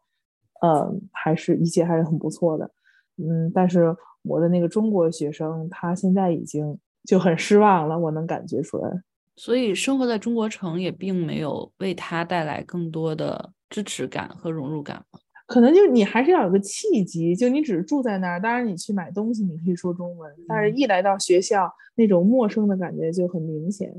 嗯，还是一切还是很不错的。嗯，但是我的那个中国学生，他现在已经就很失望了，我能感觉出来。所以生活在中国城也并没有为他带来更多的支持感和融入感吗？可能就是你还是要有个契机，就你只是住在那儿，当然你去买东西你可以说中文，但是一来到学校，那种陌生的感觉就很明显，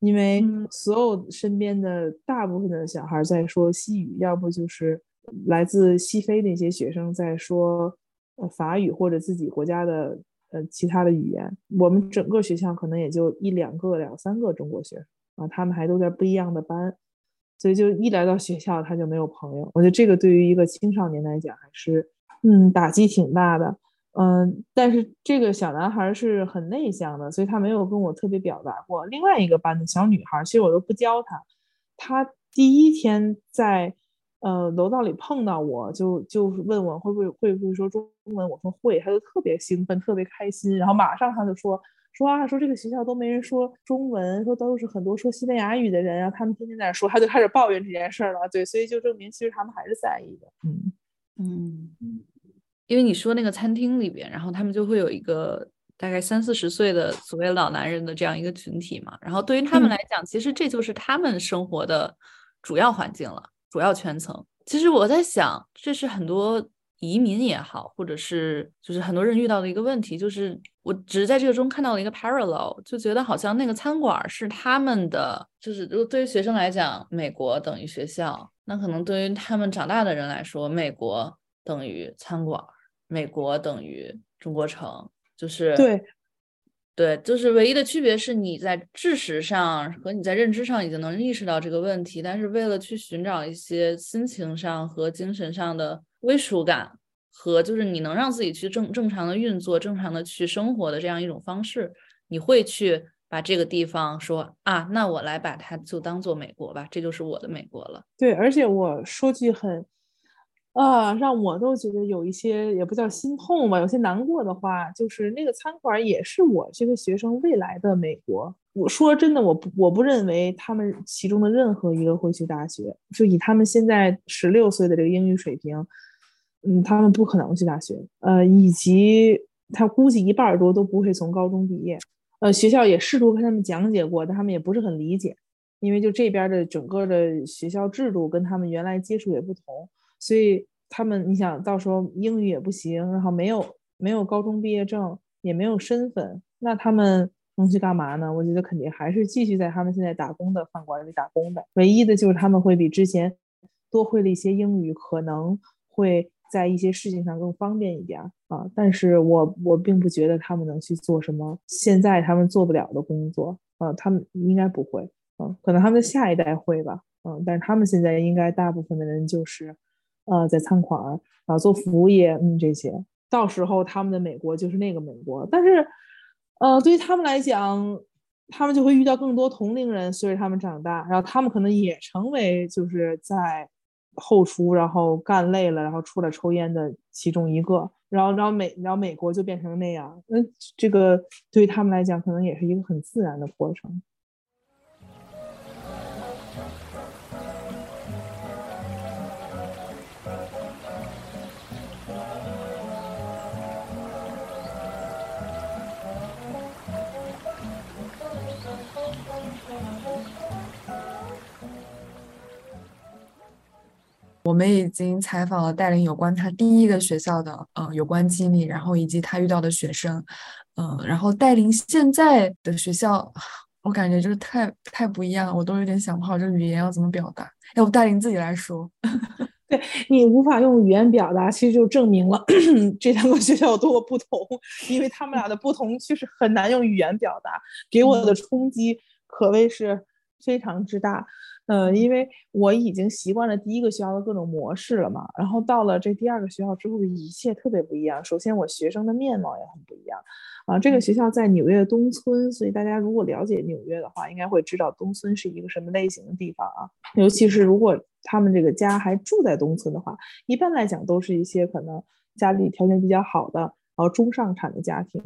因为所有身边的大部分的小孩在说西语，要不就是来自西非那些学生在说呃法语或者自己国家的。呃，其他的语言，我们整个学校可能也就一两个、两三个中国学生啊，他们还都在不一样的班，所以就一来到学校他就没有朋友。我觉得这个对于一个青少年来讲还是，嗯，打击挺大的。嗯，但是这个小男孩是很内向的，所以他没有跟我特别表达过。另外一个班的小女孩，其实我都不教她，她第一天在。呃，楼道里碰到我就就问我会不会会不会说中文，我说会，他就特别兴奋，特别开心，然后马上他就说说啊，说这个学校都没人说中文，说都是很多说西班牙语的人啊，他们天天在那说，他就开始抱怨这件事了。对，所以就证明其实他们还是在意的。嗯嗯，因为你说那个餐厅里边，然后他们就会有一个大概三四十岁的所谓老男人的这样一个群体嘛，然后对于他们来讲，其实这就是他们生活的主要环境了。主要圈层，其实我在想，这是很多移民也好，或者是就是很多人遇到的一个问题，就是我只是在这个中看到了一个 parallel，就觉得好像那个餐馆是他们的，就是如果对于学生来讲，美国等于学校，那可能对于他们长大的人来说，美国等于餐馆，美国等于中国城，就是对。对，就是唯一的区别是你在知识上和你在认知上已经能意识到这个问题，但是为了去寻找一些心情上和精神上的归属感，和就是你能让自己去正正常的运作、正常的去生活的这样一种方式，你会去把这个地方说啊，那我来把它就当做美国吧，这就是我的美国了。对，而且我说句很。啊，让我都觉得有一些也不叫心痛吧，有些难过的话，就是那个餐馆也是我这个学生未来的美国。我说真的，我不我不认为他们其中的任何一个会去大学，就以他们现在十六岁的这个英语水平，嗯，他们不可能去大学。呃，以及他估计一半多都不会从高中毕业。呃，学校也试图跟他们讲解过，但他们也不是很理解，因为就这边的整个的学校制度跟他们原来接触也不同。所以他们，你想到时候英语也不行，然后没有没有高中毕业证，也没有身份，那他们能去干嘛呢？我觉得肯定还是继续在他们现在打工的饭馆里打工的。唯一的就是他们会比之前多会了一些英语，可能会在一些事情上更方便一点啊。但是我我并不觉得他们能去做什么现在他们做不了的工作啊，他们应该不会，嗯，可能他们的下一代会吧，嗯，但是他们现在应该大部分的人就是。呃，在餐馆儿啊做服务业，嗯，这些到时候他们的美国就是那个美国。但是，呃，对于他们来讲，他们就会遇到更多同龄人，随着他们长大，然后他们可能也成为就是在后厨，然后干累了，然后出来抽烟的其中一个。然后，然后美，然后美国就变成那样。那这个对于他们来讲，可能也是一个很自然的过程。我们已经采访了戴琳有关他第一个学校的呃有关经历，然后以及他遇到的学生，嗯，然后戴琳现在的学校，我感觉就是太太不一样了，我都有点想不好这语言要怎么表达。要不戴琳自己来说？<laughs> 对你无法用语言表达，其实就证明了 <clears throat> 这两个学校有多么不同，因为他们俩的不同确实很难用语言表达，给我的冲击可谓是非常之大。呃，因为我已经习惯了第一个学校的各种模式了嘛，然后到了这第二个学校之后，一切特别不一样。首先，我学生的面貌也很不一样。啊，这个学校在纽约的东村，所以大家如果了解纽约的话，应该会知道东村是一个什么类型的地方啊。尤其是如果他们这个家还住在东村的话，一般来讲都是一些可能家里条件比较好的，然后中上产的家庭。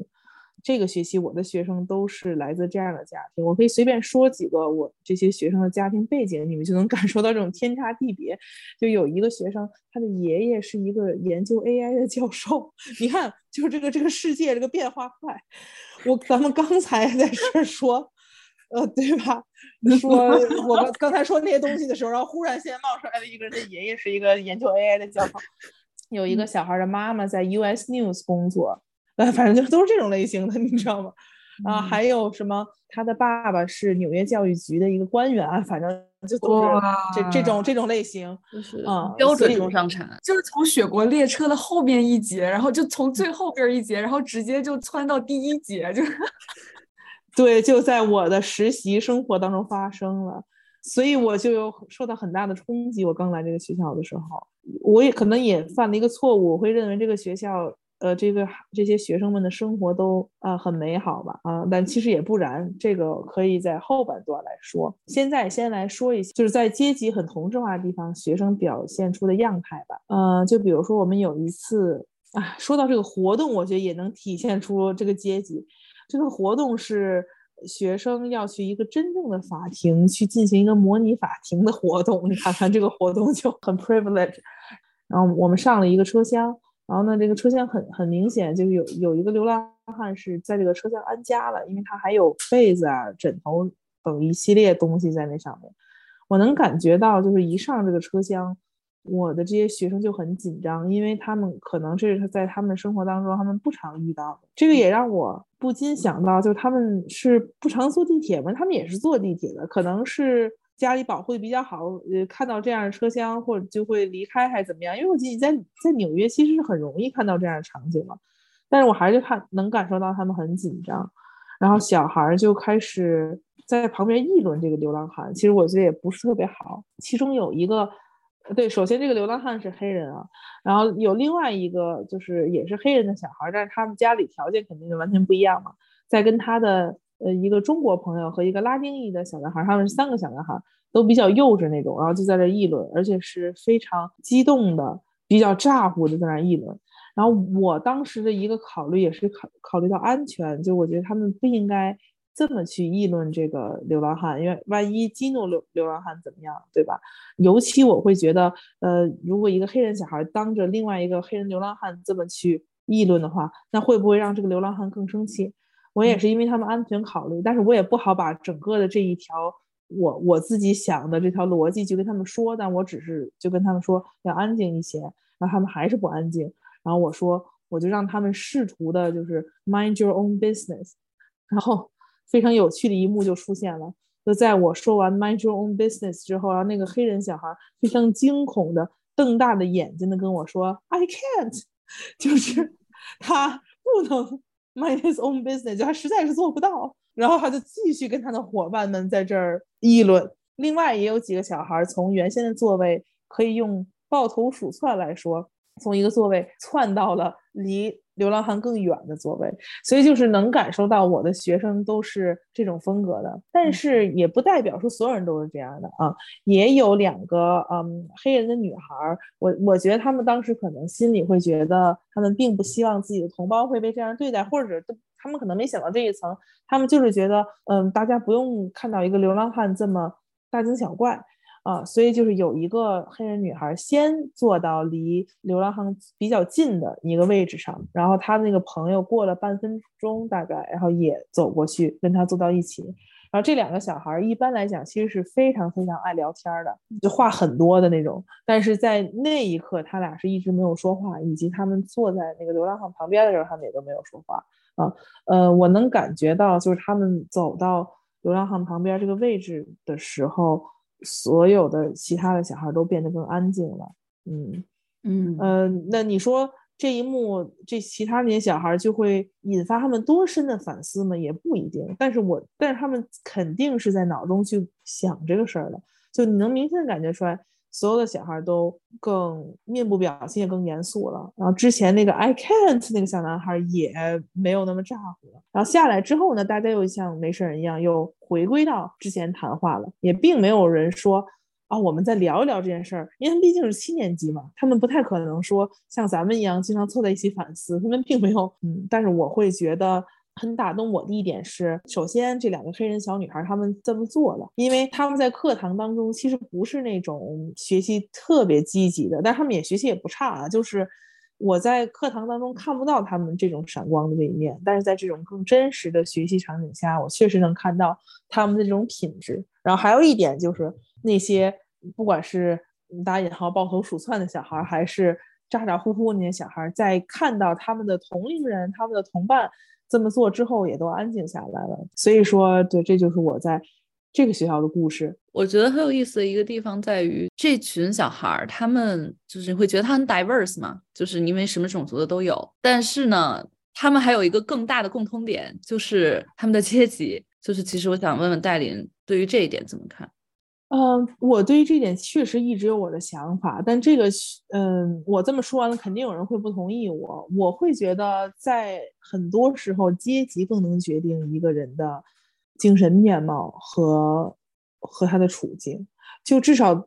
这个学期我的学生都是来自这样的家庭，我可以随便说几个我这些学生的家庭背景，你们就能 <laughs> 感受到这种天差地别。就有一个学生，他的爷爷是一个研究 AI 的教授，<laughs> 你看，就是这个这个世界这个变化快。我咱们刚才在这说，呃，对吧？说我们刚才说那些东西的时候，然后忽然现在冒出来了一个人的爷爷是一个研究 AI 的教授，有一个小孩的妈妈在 US News 工作。呃，反正就都是这种类型的，你知道吗？啊，还有什么？他的爸爸是纽约教育局的一个官员，反正就都是这这种这种类型，就是啊，标准中上产，就是从雪国列车的后面一节，然后就从最后边一节，然后直接就窜到第一节，就是 <laughs> 对，就在我的实习生活当中发生了，所以我就有受到很大的冲击。我刚来这个学校的时候，我也可能也犯了一个错误，我会认为这个学校。呃，这个这些学生们的生活都啊很美好吧啊，但其实也不然，这个可以在后半段来说。现在先来说一下，就是在阶级很同质化的地方，学生表现出的样态吧。嗯，就比如说我们有一次啊，说到这个活动，我觉得也能体现出这个阶级。这个活动是学生要去一个真正的法庭去进行一个模拟法庭的活动，你看看这个活动就很 privilege。然后我们上了一个车厢。然后呢，这个车厢很很明显，就有有一个流浪汉是在这个车厢安家了，因为他还有被子啊、枕头等一系列东西在那上面。我能感觉到，就是一上这个车厢，我的这些学生就很紧张，因为他们可能这是在他们生活当中他们不常遇到的。这个也让我不禁想到，就是他们是不常坐地铁吗？他们也是坐地铁的，可能是。家里保护的比较好，呃，看到这样的车厢或者就会离开还是怎么样？因为我记得在在纽约其实是很容易看到这样的场景嘛，但是我还是看能感受到他们很紧张，然后小孩就开始在旁边议论这个流浪汉，其实我觉得也不是特别好。其中有一个，对，首先这个流浪汉是黑人啊，然后有另外一个就是也是黑人的小孩，但是他们家里条件肯定是完全不一样嘛，在跟他的。呃，一个中国朋友和一个拉丁裔的小男孩，他们是三个小男孩，都比较幼稚那种，然后就在这议论，而且是非常激动的，比较咋呼的在那议论。然后我当时的一个考虑也是考考虑到安全，就我觉得他们不应该这么去议论这个流浪汉，因为万一激怒流流浪汉怎么样，对吧？尤其我会觉得，呃，如果一个黑人小孩当着另外一个黑人流浪汉这么去议论的话，那会不会让这个流浪汉更生气？我也是因为他们安全考虑，但是我也不好把整个的这一条我我自己想的这条逻辑就跟他们说，但我只是就跟他们说要安静一些，然后他们还是不安静，然后我说我就让他们试图的就是 mind your own business，然后非常有趣的一幕就出现了，就在我说完 mind your own business 之后，然后那个黑人小孩非常惊恐的瞪大的眼睛的跟我说 I can't，<laughs> 就是他不能。Mind his own business，就他实在是做不到，然后他就继续跟他的伙伴们在这儿议论。另外也有几个小孩从原先的座位，可以用抱头鼠窜来说，从一个座位窜到了离。流浪汉更远的座位，所以就是能感受到我的学生都是这种风格的，但是也不代表说所有人都是这样的啊。也有两个嗯黑人的女孩，我我觉得他们当时可能心里会觉得，他们并不希望自己的同胞会被这样对待，或者他们可能没想到这一层，他们就是觉得嗯大家不用看到一个流浪汉这么大惊小怪。啊，所以就是有一个黑人女孩先坐到离流浪汉比较近的一个位置上，然后她那个朋友过了半分钟大概，然后也走过去跟她坐到一起。然后这两个小孩一般来讲其实是非常非常爱聊天的，就话很多的那种。但是在那一刻，他俩是一直没有说话，以及他们坐在那个流浪汉旁边的时候，他们也都没有说话。啊，呃，我能感觉到就是他们走到。流浪汉旁边这个位置的时候，所有的其他的小孩都变得更安静了。嗯嗯呃，那你说这一幕，这其他那些小孩就会引发他们多深的反思吗？也不一定。但是我，但是他们肯定是在脑中去想这个事儿的，就你能明显感觉出来。所有的小孩都更面部表情也更严肃了，然后之前那个 I can't 那个小男孩也没有那么咋呼了。然后下来之后呢，大家又像没事人一样又回归到之前谈话了，也并没有人说啊，我们再聊一聊这件事儿，因为他毕竟是七年级嘛，他们不太可能说像咱们一样经常凑在一起反思，他们并没有。嗯，但是我会觉得。很打动我的一点是，首先这两个黑人小女孩她们这么做了，因为她们在课堂当中其实不是那种学习特别积极的，但她们也学习也不差啊。就是我在课堂当中看不到她们这种闪光的这一面，但是在这种更真实的学习场景下，我确实能看到她们的这种品质。然后还有一点就是那些不管是打引号抱头鼠窜的小孩，还是咋咋呼呼那些小孩，在看到他们的同龄人、他们的同伴。这么做之后也都安静下来了，所以说，对，这就是我在这个学校的故事。我觉得很有意思的一个地方在于，这群小孩儿，他们就是会觉得他很 diverse 嘛，就是因为什么种族的都有。但是呢，他们还有一个更大的共通点，就是他们的阶级。就是其实我想问问戴琳，对于这一点怎么看？嗯，我对于这点确实一直有我的想法，但这个，嗯，我这么说完了，肯定有人会不同意我。我会觉得，在很多时候，阶级更能决定一个人的精神面貌和和他的处境。就至少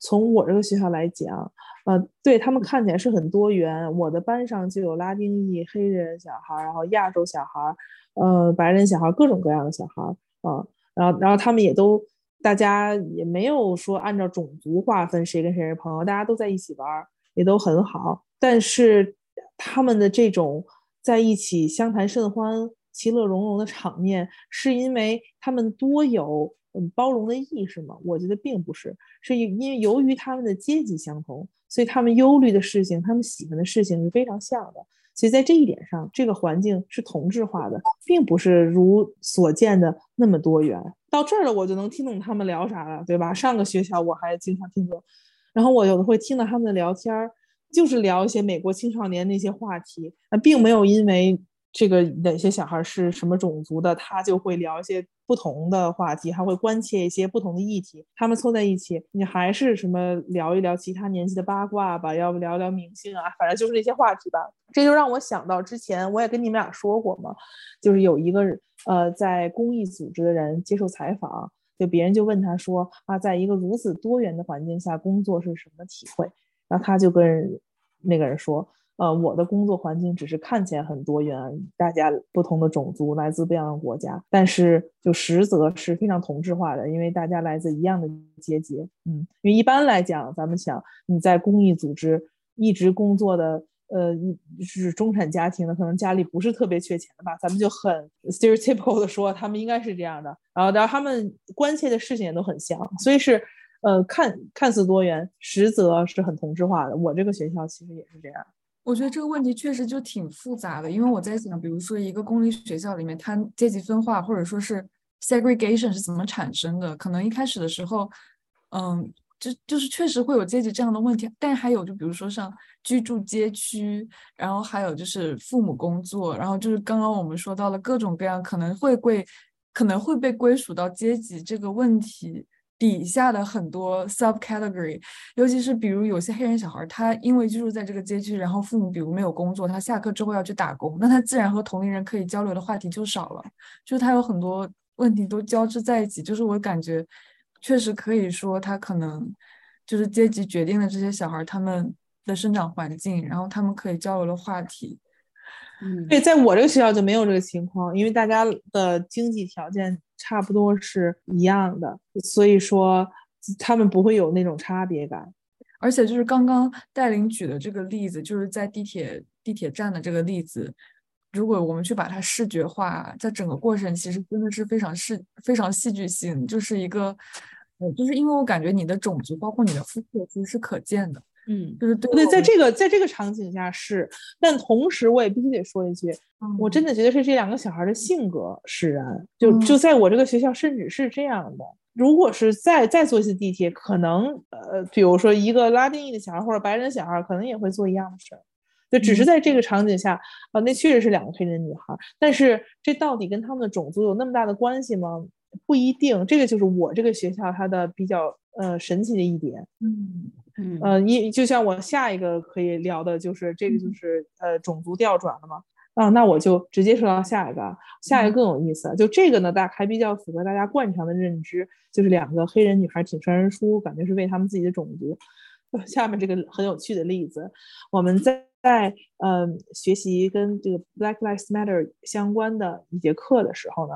从我这个学校来讲，呃，对他们看起来是很多元。我的班上就有拉丁裔、黑人小孩，然后亚洲小孩，呃，白人小孩，各种各样的小孩，啊，然后然后他们也都。大家也没有说按照种族划分谁跟谁是朋友，大家都在一起玩，也都很好。但是他们的这种在一起相谈甚欢、其乐融融的场面，是因为他们多有嗯包容的意识吗？我觉得并不是，是因为由于他们的阶级相同，所以他们忧虑的事情、他们喜欢的事情是非常像的。所以在这一点上，这个环境是同质化的，并不是如所见的那么多元。到这儿了，我就能听懂他们聊啥了，对吧？上个学校我还经常听说，然后我有的会听到他们的聊天儿，就是聊一些美国青少年那些话题，那并没有因为。这个哪些小孩是什么种族的，他就会聊一些不同的话题，还会关切一些不同的议题。他们凑在一起，你还是什么聊一聊其他年纪的八卦吧，要不聊聊明星啊，反正就是那些话题吧。这就让我想到之前我也跟你们俩说过嘛，就是有一个呃在公益组织的人接受采访，就别人就问他说啊，在一个如此多元的环境下工作是什么体会？然后他就跟那个人说。呃，我的工作环境只是看起来很多元，大家不同的种族，来自不一样的国家，但是就实则是非常同质化的，因为大家来自一样的阶级。嗯，因为一般来讲，咱们想你在公益组织一直工作的，呃，是中产家庭的，可能家里不是特别缺钱的吧，咱们就很 stereotypical 的说，他们应该是这样的。然后，然后他们关切的事情也都很像，所以是，呃，看看似多元，实则是很同质化的。我这个学校其实也是这样。我觉得这个问题确实就挺复杂的，因为我在想，比如说一个公立学校里面，它阶级分化或者说是 segregation 是怎么产生的？可能一开始的时候，嗯，就就是确实会有阶级这样的问题，但还有就比如说像居住街区，然后还有就是父母工作，然后就是刚刚我们说到了各种各样可能会归可能会被归属到阶级这个问题。底下的很多 subcategory，尤其是比如有些黑人小孩，他因为居住在这个街区，然后父母比如没有工作，他下课之后要去打工，那他自然和同龄人可以交流的话题就少了，就是他有很多问题都交织在一起，就是我感觉确实可以说他可能就是阶级决定了这些小孩他们的生长环境，然后他们可以交流的话题。嗯，对，在我这个学校就没有这个情况，因为大家的经济条件差不多是一样的，所以说他们不会有那种差别感。而且就是刚刚戴琳举的这个例子，就是在地铁地铁站的这个例子，如果我们去把它视觉化，在整个过程其实真的是非常是非常戏剧性，就是一个，呃，就是因为我感觉你的种族包括你的肤色其实是可见的。嗯，就是对对，在这个在这个场景下是，但同时我也必须得说一句，我真的觉得是这两个小孩的性格使然，就嗯就在我这个学校，甚至是这样的。如果是再再坐一次地铁，可能呃，比如说一个拉丁裔的小孩或者白人的小孩，可能也会做一样的事儿。就只是嗯在这个场景下，啊、那确实是两个黑人女孩，但是这到底跟他们的种族有那么大的关系吗？不一定。这个就是我这个学校它的比较呃神奇的一点。嗯嗯呃，一就像我下一个可以聊的就是这个，就嗯是呃种族调转了嘛。啊，那我就直接说到下一个，啊，下一个更有意思。就这个呢，大还比较符合大家惯常的认知，就是两个黑人女孩挺身而出，感觉是为他们自己的种族。呃下面这个很有趣的例子，我们在在嗯、学习跟这个 Black Lives Matter 相关的一节课的时候呢，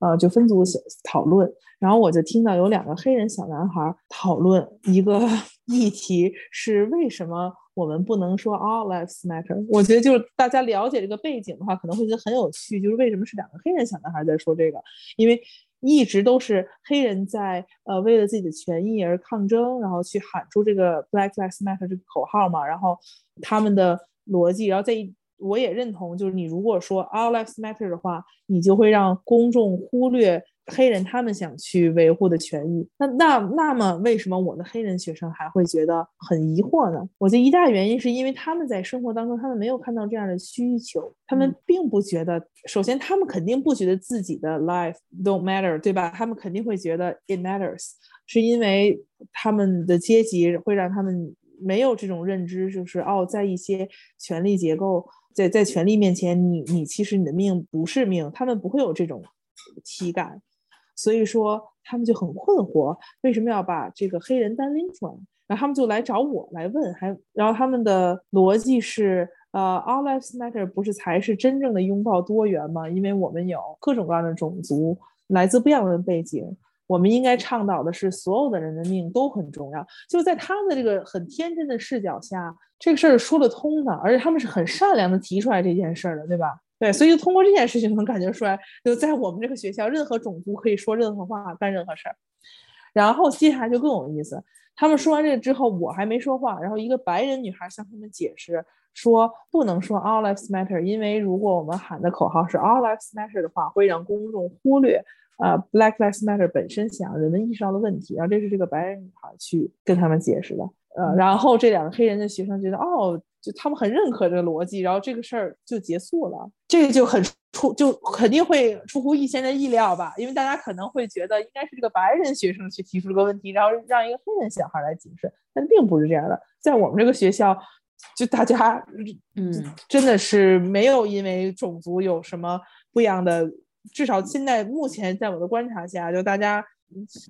呃，就分组讨论，然后我就听到有两个黑人小男孩讨论一个议题是为什么我们不能说 All Lives Matter。我觉得就是大家了解这个背景的话，可能会觉得很有趣，就是为什么是两个黑人小男孩在说这个？因为一直都是黑人在呃为了自己的权益而抗争，然后去喊出这个 Black Lives Matter 这个口号嘛，然后他们的逻辑，然后在一我也认同，就是你如果说 All Lives Matter 的话，你就会让公众忽略黑人他们想去维护的权益。那那那么为什么我的黑人学生还会觉得很疑惑呢？我觉得一大原因是因为他们在生活当中，他们没有看到这样的需求，他们并不觉得，首先他们肯定不觉得自己的 life don't matter，对吧？他们肯定会觉得 it matters，是因为他们的阶级会让他们没有这种认知，就是哦，在一些权力结构，在在权力面前，你你其实你的命不是命，他们不会有这种体感，所以说他们就很困惑，为什么要把这个黑人单拎出来？然后他们就来找我来问，还然后他们的逻辑是，呃，All Lives Matter 不是才是真正的拥抱多元吗？因为我们有各种各样的种族，来自不一样的背景，我们应该倡导的是所有的人的命都很重要。就在他们的这个很天真的视角下，这个事儿说得通的，而且他们是很善良的提出来这件事儿的，对吧？对，所以通过这件事情能感觉出来，就在我们这个学校，任何种族可以说任何话，干任何事儿。然后接下来就更有意思，他们说完这个之后，我还没说话，然后一个白人女孩向他们解释说，不能说 All Lives Matter，因为如果我们喊的口号是 All Lives Matter 的话，会让公众忽略呃 Black Lives Matter 本身想让人们意识到的问题。然后这是这个白人女孩去跟他们解释的，呃，然后这两个黑人的学生觉得，哦，就他们很认可这个逻辑，然后这个事儿就结束了。这个就很出，就肯定会出乎一些人的意料吧，因为大家可能会觉得应该是这个白人学生去提出这个问题，然后让一个黑人小孩来解释，但并不是这样的。在我们这个学校，就大家嗯真的是没有因为种族有什么不一样的，至少现在目前在我的观察下，就大家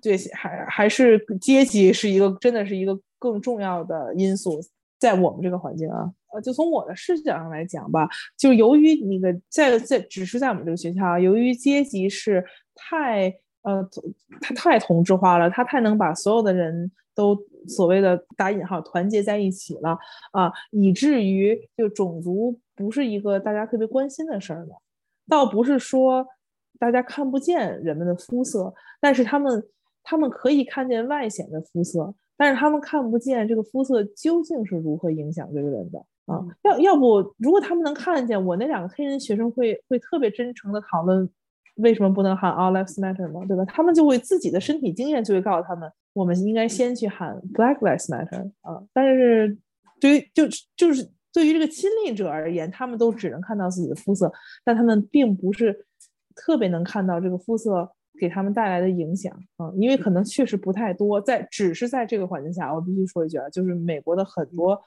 对还还是阶级是一个真的是一个更重要的因素，在我们这个环境啊，呃，就从我的视角上来讲吧，就由于那个在在只是在我们这个学校啊，由于阶级是太呃它太同质化了，它太能把所有的人都所谓的打引号团结在一起了啊，以至于就种族不是一个大家特别关心的事儿了。倒不是说大家看不见人们的肤色，但是他们他们可以看见外显的肤色，但是他们看不见这个肤色究竟是如何影响这个人的啊。要要不，如果他们能看见，我那两个黑人学生会会特别真诚的讨论为什么不能喊 All Lives Matter 吗？对吧？他们就会自己的身体经验就会告诉他们，我们应该先去喊 Black Lives Matter 啊。但是对于就就是对于这个亲历者而言，他们都只能看到自己的肤色，但他们并不是特别能看到这个肤色给他们带来的影响啊，因为可能确实不太多，在只是在这个环境下，我必须说一句啊，就是美国的很多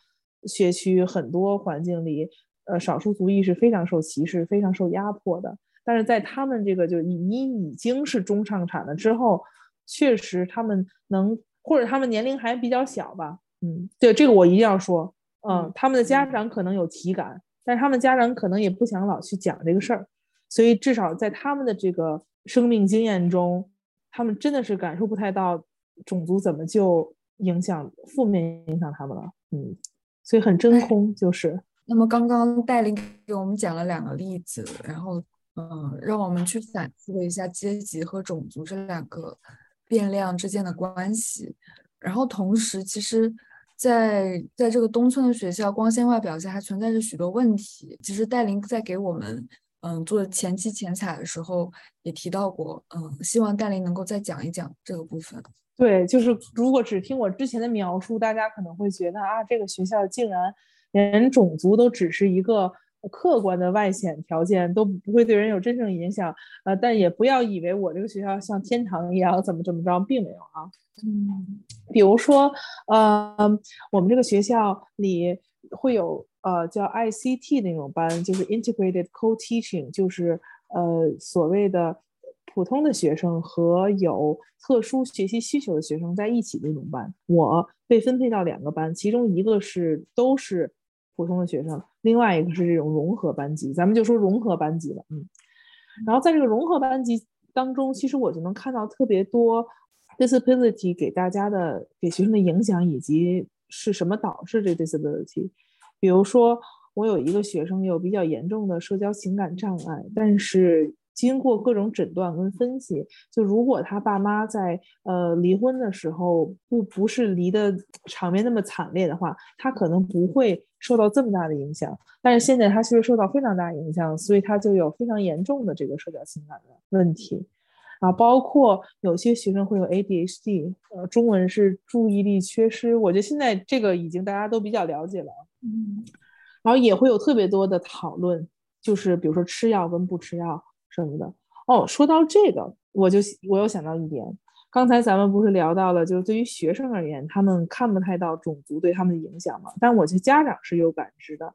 学区、很多环境里，呃，少数族裔是非常受歧视、非常受压迫的。但是在他们这个就你你已经是中上产了之后，确实他们能，或者他们年龄还比较小吧，嗯，对，这个我一定要说，嗯，他们的家长可能有体感，但是他们家长可能也不想老去讲这个事儿，所以至少在他们的这个生命经验中，他们真的是感受不太到种族怎么就影响负面影响他们了，嗯，所以很真空，就是那么刚刚戴琳给我们讲了两个例子，然后嗯，让我们去反思了一下阶级和种族这两个变量之间的关系。然后同时，其实在在这个东村的学校，光鲜外表下还存在着许多问题。其实戴琳在给我们嗯做前期前采的时候也提到过，嗯，希望戴琳能够再讲一讲这个部分。对，就是如果只听我之前的描述，大家可能会觉得啊，这个学校竟然连种族都只是一个客观的外显条件，都不会对人有真正影响。呃，但也不要以为我这个学校像天堂一样怎么怎么着，并没有啊。嗯，比如说，呃，我们这个学校里会有呃叫 ICT 那种班，就是 Integrated Co-Teaching，就是呃所谓的。普通的学生和有特殊学习需求的学生在一起那种班，我被分配到两个班，其中一个是都是普通的学生，另外一个是这种融合班级，咱们就说融合班级了，嗯。然后在这个融合班级当中，其实我就能看到特别多 disability 给大家的给学生的影响，以及是什么导致这 disability。比如说，我有一个学生有比较严重的社交情感障碍，但是。经过各种诊断跟分析，就如果他爸妈在呃离婚的时候不不是离的场面那么惨烈的话，他可能不会受到这么大的影响。但是现在他其实受到非常大影响，所以他就有非常严重的这个社交情感的问题啊，包括有些学生会有 ADHD，呃，中文是注意力缺失。我觉得现在这个已经大家都比较了解了，嗯，然后也会有特别多的讨论，就是比如说吃药跟不吃药。什么的哦，说到这个，我就我又想到一点，刚才咱们不是聊到了，就是对于学生而言，他们看不太到种族对他们的影响嘛？但我觉得家长是有感知的。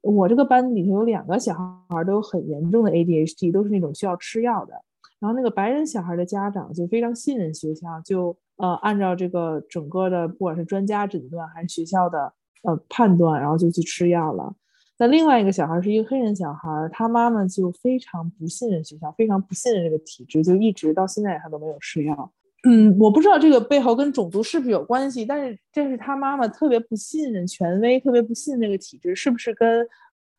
我这个班里头有两个小孩都有很严重的 ADHD，都是那种需要吃药的。然后那个白人小孩的家长就非常信任学校，就呃按照这个整个的，不管是专家诊断还是学校的呃判断，然后就去吃药了。那另外一个小孩是一个黑人小孩，他妈妈就非常不信任学校，非常不信任这个体制，就一直到现在他都没有吃药。嗯，我不知道这个背后跟种族是不是有关系，但是这是他妈妈特别不信任权威，特别不信任这个体制，是不是跟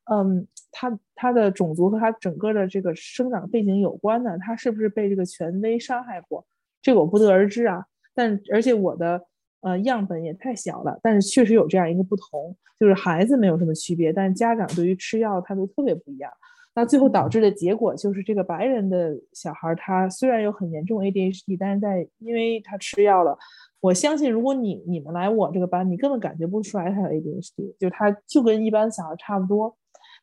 嗯他他的种族和他整个的这个生长背景有关呢？他是不是被这个权威伤害过？这个我不得而知啊。但而且我的。呃，样本也太小了，但是确实有这样一个不同，就是孩子没有什么区别，但是家长对于吃药态度特别不一样。那最后导致的结果就是，这个白人的小孩他虽然有很严重 ADHD，但是在因为他吃药了，我相信如果你你们来我这个班，你根本感觉不出来他有 ADHD，就他就跟一般小孩差不多。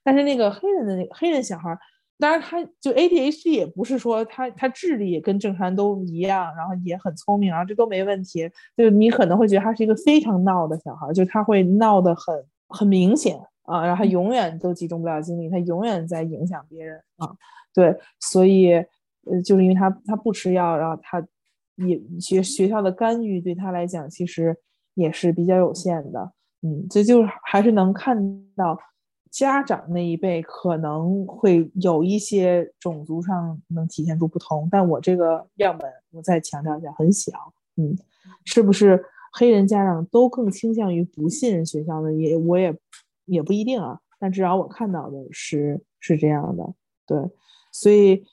但是那个黑人的那个黑人小孩。当然，他就 ADHD 也不是说他他智力跟正常人都一样，然后也很聪明，然后这都没问题。就你可能会觉得他是一个非常闹的小孩，就他会闹得很很明显啊，然后他永远都集中不了精力，他永远在影响别人啊。对，所以呃，就是因为他他不吃药，然后他也学学校的干预对他来讲其实也是比较有限的。嗯，这就是还是能看到。家长那一辈可能会有一些种族上能体现出不同，但我这个样本我再强调一下，很小。嗯，是不是黑人家长都更倾向于不信任学校呢？也我也也不一定啊。但至少我看到的是是这样的。对，所以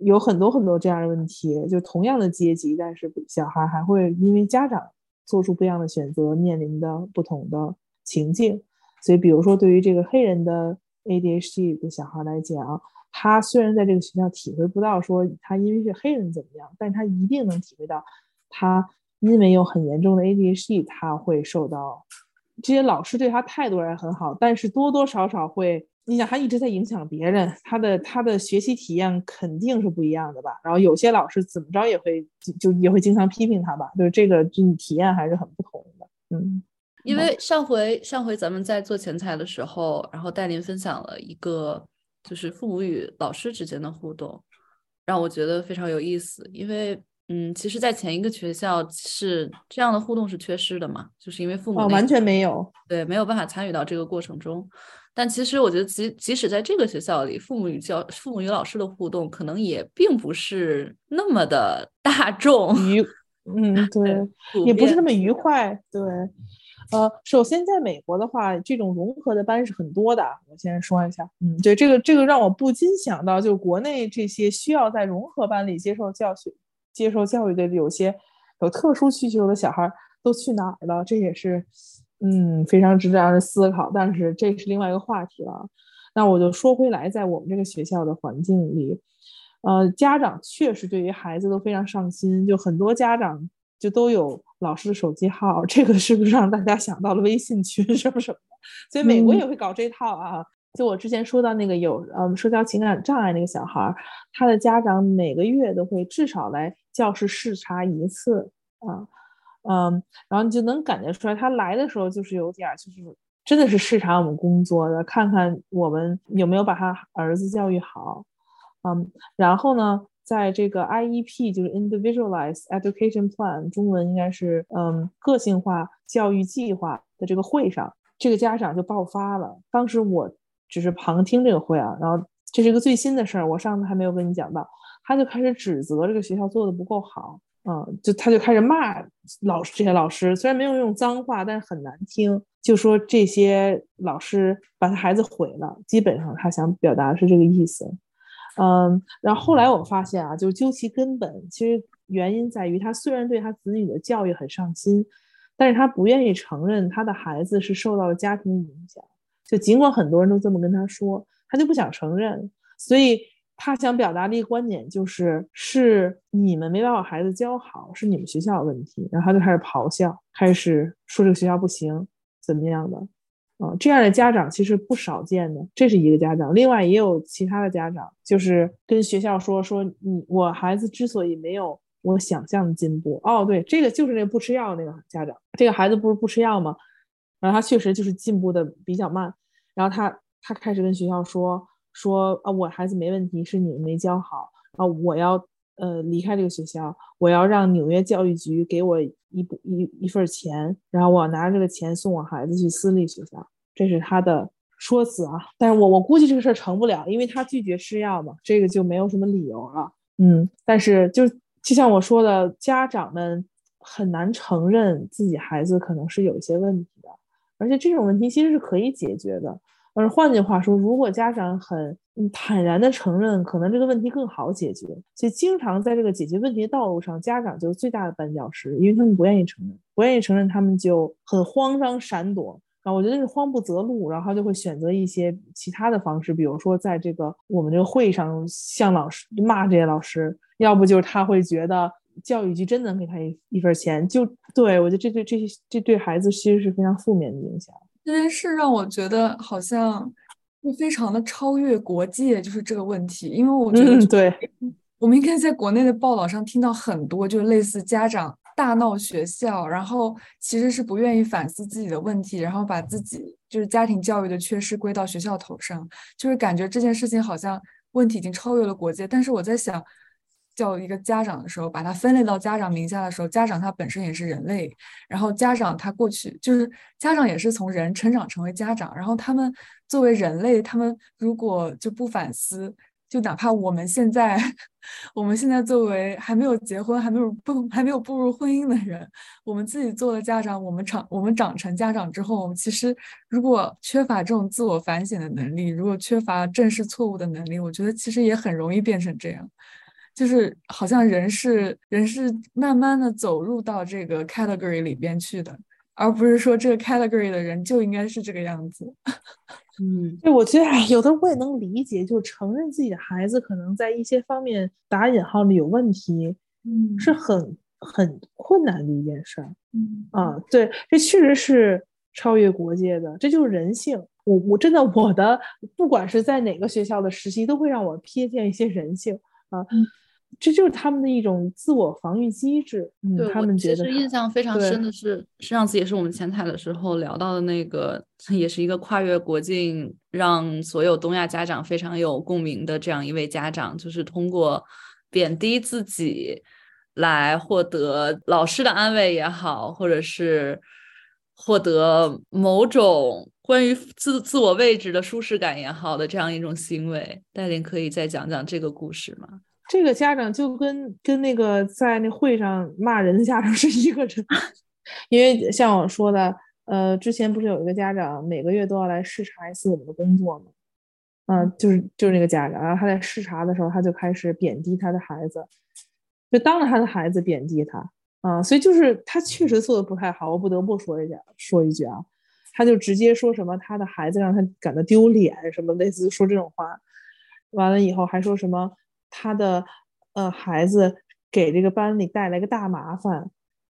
有很多很多这样的问题，就同样的阶级，但是小孩还会因为家长做出不一样的选择，面临的不同的情境。所以，比如说，对于这个黑人的 ADHD 的小孩来讲，他虽然在这个学校体会不到说他因为是黑人怎么样，但他一定能体会到，他因为有很严重的 ADHD，他会受到这些老师对他态度还很好，但是多多少少会，你想他一直在影响别人，他的他的学习体验肯定是不一样的吧？然后有些老师怎么着也会就也会经常批评他吧？就是这个就体验还是很不同的，嗯。因为上回上回咱们在做前财的时候，然后戴琳分享了一个就是父母与老师之间的互动，让我觉得非常有意思。因为嗯，其实，在前一个学校是这样的互动是缺失的嘛，就是因为父母完全没有对没有办法参与到这个过程中。但其实我觉得，即即使在这个学校里，父母与教父母与老师的互动可能也并不是那么的大众愉，嗯，<laughs> 对，也不是那么愉快，对。呃，首先在美国的话，这种融合的班是很多的。我先说一下，嗯，对，这个这个让我不禁想到，就国内这些需要在融合班里接受教学、接受教育的有些有特殊需求的小孩都去哪儿了？这也是嗯，非常值得让人思考。但是这是另外一个话题了。那我就说回来，在我们这个学校的环境里，呃，家长确实对于孩子都非常上心，就很多家长就都有老师的手机号，这个是不是让大家想到了微信群什么什么的？所以美国也会搞这套啊。就我之前说到那个有嗯社交情感障碍那个小孩，他的家长每个月都会至少来教室视察一次啊，嗯，然后你就能感觉出来，他来的时候就是有点就是真的是视察我们工作的，看看我们有没有把他儿子教育好，嗯，然后呢，在这个 IEP 就是 Individualized Education Plan，中文应该是嗯个性化教育计划的这个会上，这个家长就爆发了，当时我。只是旁听这个会啊，然后这是一个最新的事儿，我上次还没有跟你讲到，他就开始指责这个学校做的不够好，嗯，就他就开始骂老师这些老师，虽然没有用脏话，但是很难听，就说这些老师把他孩子毁了，基本上他想表达的是这个意思，嗯，然后后来我发现啊，就究其根本，其实原因在于他虽然对他子女的教育很上心，但是他不愿意承认他的孩子是受到了家庭影响。就尽管很多人都这么跟他说，他就不想承认，所以他想表达的一个观点就是：是你们没把我孩子教好，是你们学校的问题。然后他就开始咆哮，开始说这个学校不行，怎么样的？啊，这样的家长其实不少见的。这是一个家长，另外也有其他的家长，就是跟学校说说你我孩子之所以没有我想象的进步，哦，对，这个就是那个不吃药那个家长，这个孩子不是不吃药吗？然后他确实就是进步的比较慢，然后他他开始跟学校说说啊，我孩子没问题，是你们没教好啊，我要呃离开这个学校，我要让纽约教育局给我一部一一份钱，然后我拿着这个钱送我孩子去私立学校，这是他的说辞啊。但是我我估计这个事儿成不了，因为他拒绝吃药嘛，这个就没有什么理由了。嗯，但是就就像我说的，家长们很难承认自己孩子可能是有一些问题的。而且这种问题其实是可以解决的，而换句话说，如果家长很坦然的承认，可能这个问题更好解决。所以经常在这个解决问题的道路上，家长就是最大的绊脚石，因为他们不愿意承认，不愿意承认，他们就很慌张闪躲啊。我觉得是慌不择路，然后就会选择一些其他的方式，比如说在这个我们这个会上向老师骂这些老师，要不就是他会觉得。教育局真能给他一一份钱，就对我觉得这对这些这对孩子其实是非常负面的影响。这件事让我觉得好像会非常的超越国界，就是这个问题。因为我觉得，对，我们应该在国内的报道上听到很多，就类似家长大闹学校，然后其实是不愿意反思自己的问题，然后把自己就是家庭教育的缺失归到学校头上，就是感觉这件事情好像问题已经超越了国界。但是我在想。叫一个家长的时候，把它分类到家长名下的时候，家长他本身也是人类，然后家长他过去就是家长也是从人成长成为家长，然后他们作为人类，他们如果就不反思，就哪怕我们现在，<laughs> 我们现在作为还没有结婚、还没有步、还没有步入婚姻的人，我们自己做了家长，我们长我们长成家长之后，我们其实如果缺乏这种自我反省的能力，如果缺乏正视错误的能力，我觉得其实也很容易变成这样。就是好像人是人是慢慢的走入到这个 category 里边去的，而不是说这个 category 的人就应该是这个样子。<laughs> 嗯，对，我觉得有的我也能理解，就承认自己的孩子可能在一些方面打引号的有问题，嗯，是很很困难的一件事儿。嗯啊，对，这确实是超越国界的，这就是人性。我我真的我的不管是在哪个学校的实习，都会让我瞥见一些人性啊。这就是他们的一种自我防御机制。嗯，他们觉得印象非常深的是，上次也是我们前台的时候聊到的那个，<laughs> 也是一个跨越国境，让所有东亚家长非常有共鸣的这样一位家长，就是通过贬低自己来获得老师的安慰也好，或者是获得某种关于自自我位置的舒适感也好的这样一种行为。戴琳可以再讲讲这个故事吗？这个家长就跟跟那个在那会上骂人的家长 <laughs> 是一个人，<laughs> 因为像我说的，呃，之前不是有一个家长每个月都要来视察一次我们的工作吗？嗯，就是就是那个家长，然后他在视察的时候，他就开始贬低他的孩子，就当着他的孩子贬低他，啊，所以就是他确实做的不太好，我不得不说一下，说一句啊，他就直接说什么他的孩子让他感到丢脸，什么类似说这种话，完了以后还说什么他的呃孩子给这个班里带来个大麻烦，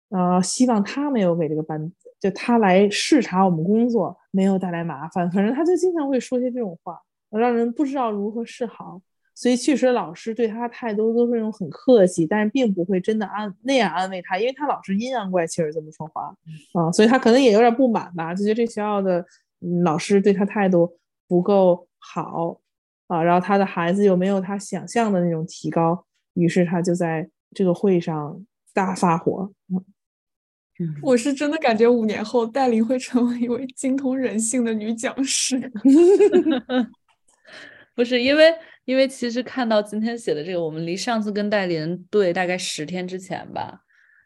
呃，希望他没有给这个班，就他来视察我们工作没有带来麻烦，反正他就经常会说些这种话，让人不知道如何是好。所以确实，老师对他态度都是那种很客气，但是并不会真的安那样安慰他，因为他老是阴阳怪气儿这么说话，啊，所以他可能也有点不满吧，就觉得这学校的老师对他态度不够好，啊，然后他的孩子又没有他想象的那种提高，于是他就在这个会上大发火。我是真的感觉五年后戴琳会成为一位精通人性的女讲师。<laughs> 不是因为，因为其实看到今天写的这个，我们离上次跟戴琳对大概十天之前吧，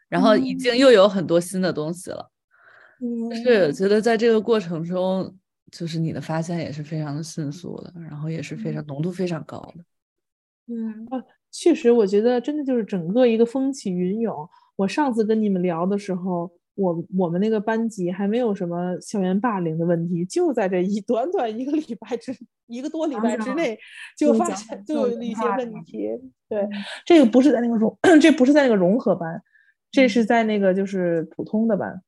然后已经又有很多新的东西了。是觉得在这个过程中，就是你的发现也是非常的迅速的，然后也是非常浓度非常高的。嗯啊，确实，我觉得真的就是整个一个风起云涌。我上次跟你们聊的时候。我我们那个班级还没有什么校园霸凌的问题，就在这一短短一个礼拜之一个多礼拜之内，就发现就有一些问题。对，这个不是在那个融，这不是在那个融合班，这是在那个就是普通的班。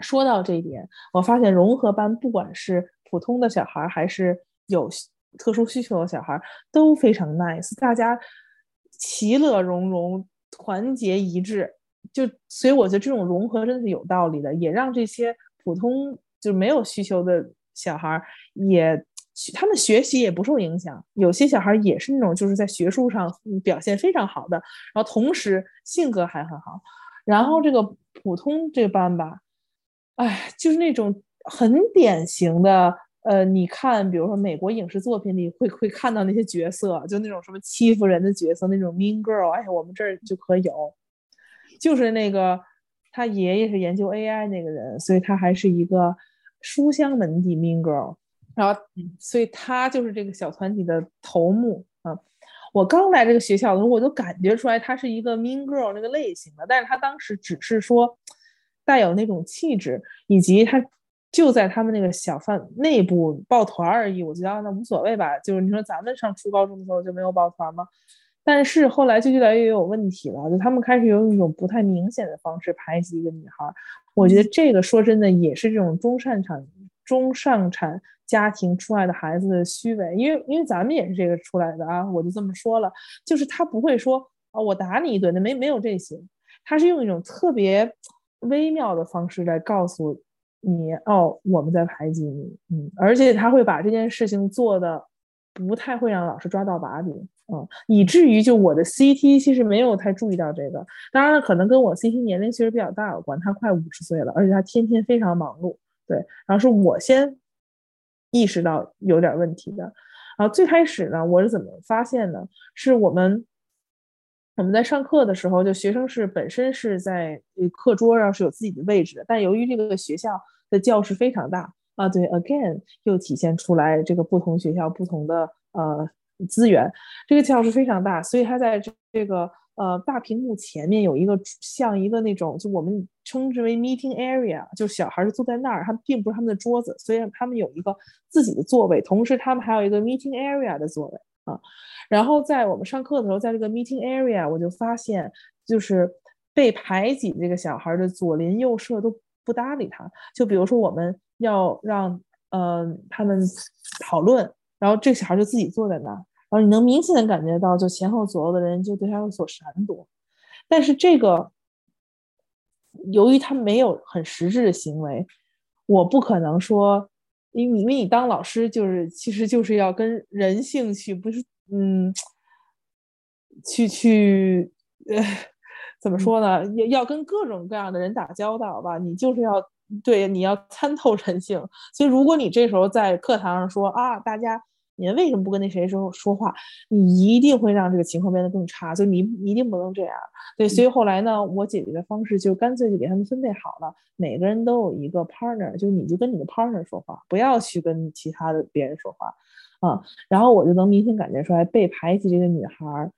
说到这一点，我发现融合班不管是普通的小孩还是有特殊需求的小孩都非常 nice，大家其乐融融，团结一致。就所以我觉得这种融合真的是有道理的，也让这些普通就没有需求的小孩也他们学习也不受影响。有些小孩也是那种就是在学术上表现非常好的，然后同时性格还很好。然后这个普通这班吧，哎，就是那种很典型的，呃，你看，比如说美国影视作品里会会看到那些角色，就那种什么欺负人的角色，那种 mean girl，哎，我们这儿就可有。就是那个他爷爷是研究 AI 那个人，所以他还是一个书香门第 mean girl，然后所以他就是这个小团体的头目啊。我刚来这个学校的时候，我就感觉出来他是一个 mean girl 那个类型的，但是他当时只是说带有那种气质，以及他就在他们那个小贩内部抱团而已。我觉得那无所谓吧，就是你说咱们上初高中的时候就没有抱团吗？但是后来就越来越有问题了，就他们开始用一种不太明显的方式排挤一个女孩。我觉得这个说真的也是这种中上产、中上产家庭出来的孩子的虚伪，因为因为咱们也是这个出来的啊。我就这么说了，就是他不会说啊，我打你一顿，那没没有这些，他是用一种特别微妙的方式来告诉你，哦，我们在排挤你，嗯，而且他会把这件事情做的不太会让老师抓到把柄。嗯，以至于就我的 CT 其实没有太注意到这个，当然了，可能跟我 CT 年龄其实比较大有关，他快五十岁了，而且他天天非常忙碌，对，然后是我先意识到有点问题的，然后最开始呢，我是怎么发现的？是我们我们在上课的时候，就学生是本身是在课桌上是有自己的位置的，但由于这个学校的教室非常大啊，对，again 又体现出来这个不同学校不同的呃。资源，这个教室非常大，所以他在这这个呃大屏幕前面有一个像一个那种，就我们称之为 meeting area，就小孩是坐在那儿，他并不是他们的桌子，所以他们有一个自己的座位，同时他们还有一个 meeting area 的座位啊。然后在我们上课的时候，在这个 meeting area，我就发现就是被排挤这个小孩的左邻右舍都不搭理他，就比如说我们要让嗯他们讨论，然后这个小孩就自己坐在那儿。然后你能明显的感觉到，就前后左右的人就对他有所闪躲，但是这个由于他没有很实质的行为，我不可能说，因为因为你当老师就是其实就是要跟人性去，不是嗯，去去呃怎么说呢？要要跟各种各样的人打交道吧，你就是要对你要参透人性，所以如果你这时候在课堂上说啊，大家。你为什么不跟那谁说说话？你一定会让这个情况变得更差，所以你一定不能这样。对，所以后来呢，我解决的方式就干脆就给他们分配好了，每个人都有一个 partner，就你就跟你的 partner 说话，不要去跟其他的别人说话啊。然后我就能明显感觉出来，被排挤这个女孩，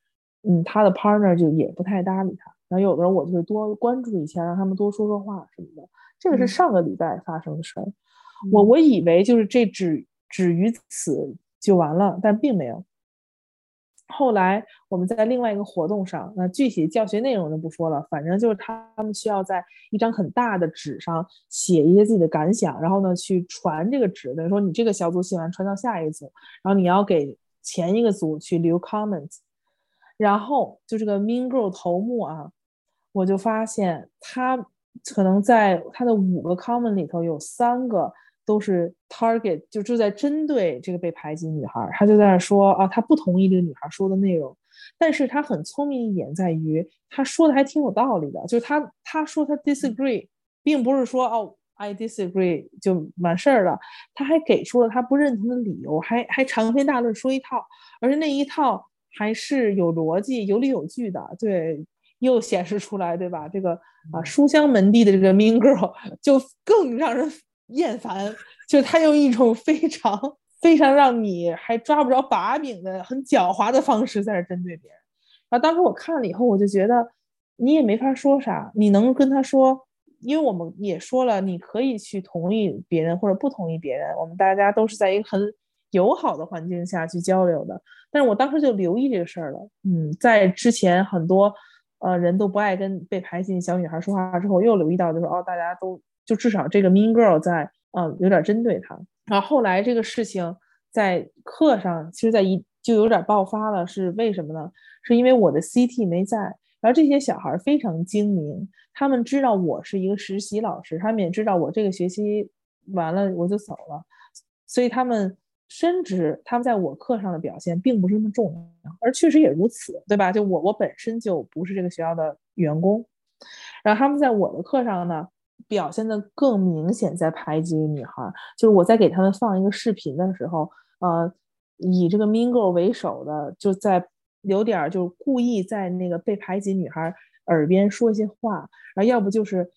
嗯，她的 partner 就也不太搭理她，然后有的时候我就会多关注一下，让他们多说说话什么的。这个是上个礼拜发生的事儿，我我以为就是这止止于此就完了，但并没有。后来我们在另外一个活动上，那具体教学内容就不说了，反正就是他们需要在一张很大的纸上写一些自己的感想，然后呢去传这个纸，等于说你这个小组写完传到下一组，然后你要给前一个组去留 comment 然后就这个 Mean Girl 头目啊，我就发现他可能在他的五个 comment 里头有三个。都是 target，就就在针对这个被排挤女孩，他就在那说啊，他不同意这个女孩说的内容，但是他很聪明一点在于，他说的还挺有道理的，就是他他说他 disagree，并不是说哦 I disagree 就完事儿了，他还给出了他不认同的理由，还还长篇大论说一套，而且那一套还是有逻辑、有理有据的，对，又显示出来，对吧？这个啊书香门第的这个 mean girl 就更让人。厌烦，就他用一种非常非常让你还抓不着把柄的、很狡猾的方式在这针对别人。然后当时我看了以后，我就觉得你也没法说啥，你能跟他说，因为我们也说了，你可以去同意别人或者不同意别人，我们大家都是在一个很友好的环境下去交流的。但是我当时就留意这个事儿了，嗯，在之前很多呃人都不爱跟被排挤小女孩说话之后，又留意到就是哦，大家都。就至少这个 Mean Girl 在，嗯，有点针对他。然后后来这个事情在课上，其实在一就有点爆发了。是为什么呢？是因为我的 CT 没在。然后这些小孩非常精明，他们知道我是一个实习老师，他们也知道我这个学期完了我就走了，所以他们深知他们在我课上的表现并不是那么重要。而确实也如此，对吧？就我我本身就不是这个学校的员工，然后他们在我的课上呢。表现的更明显，在排挤女孩，就是我在给他们放一个视频的时候，呃，以这个 Girl 为首的，就在有点就故意在那个被排挤女孩耳边说一些话，然后要不就是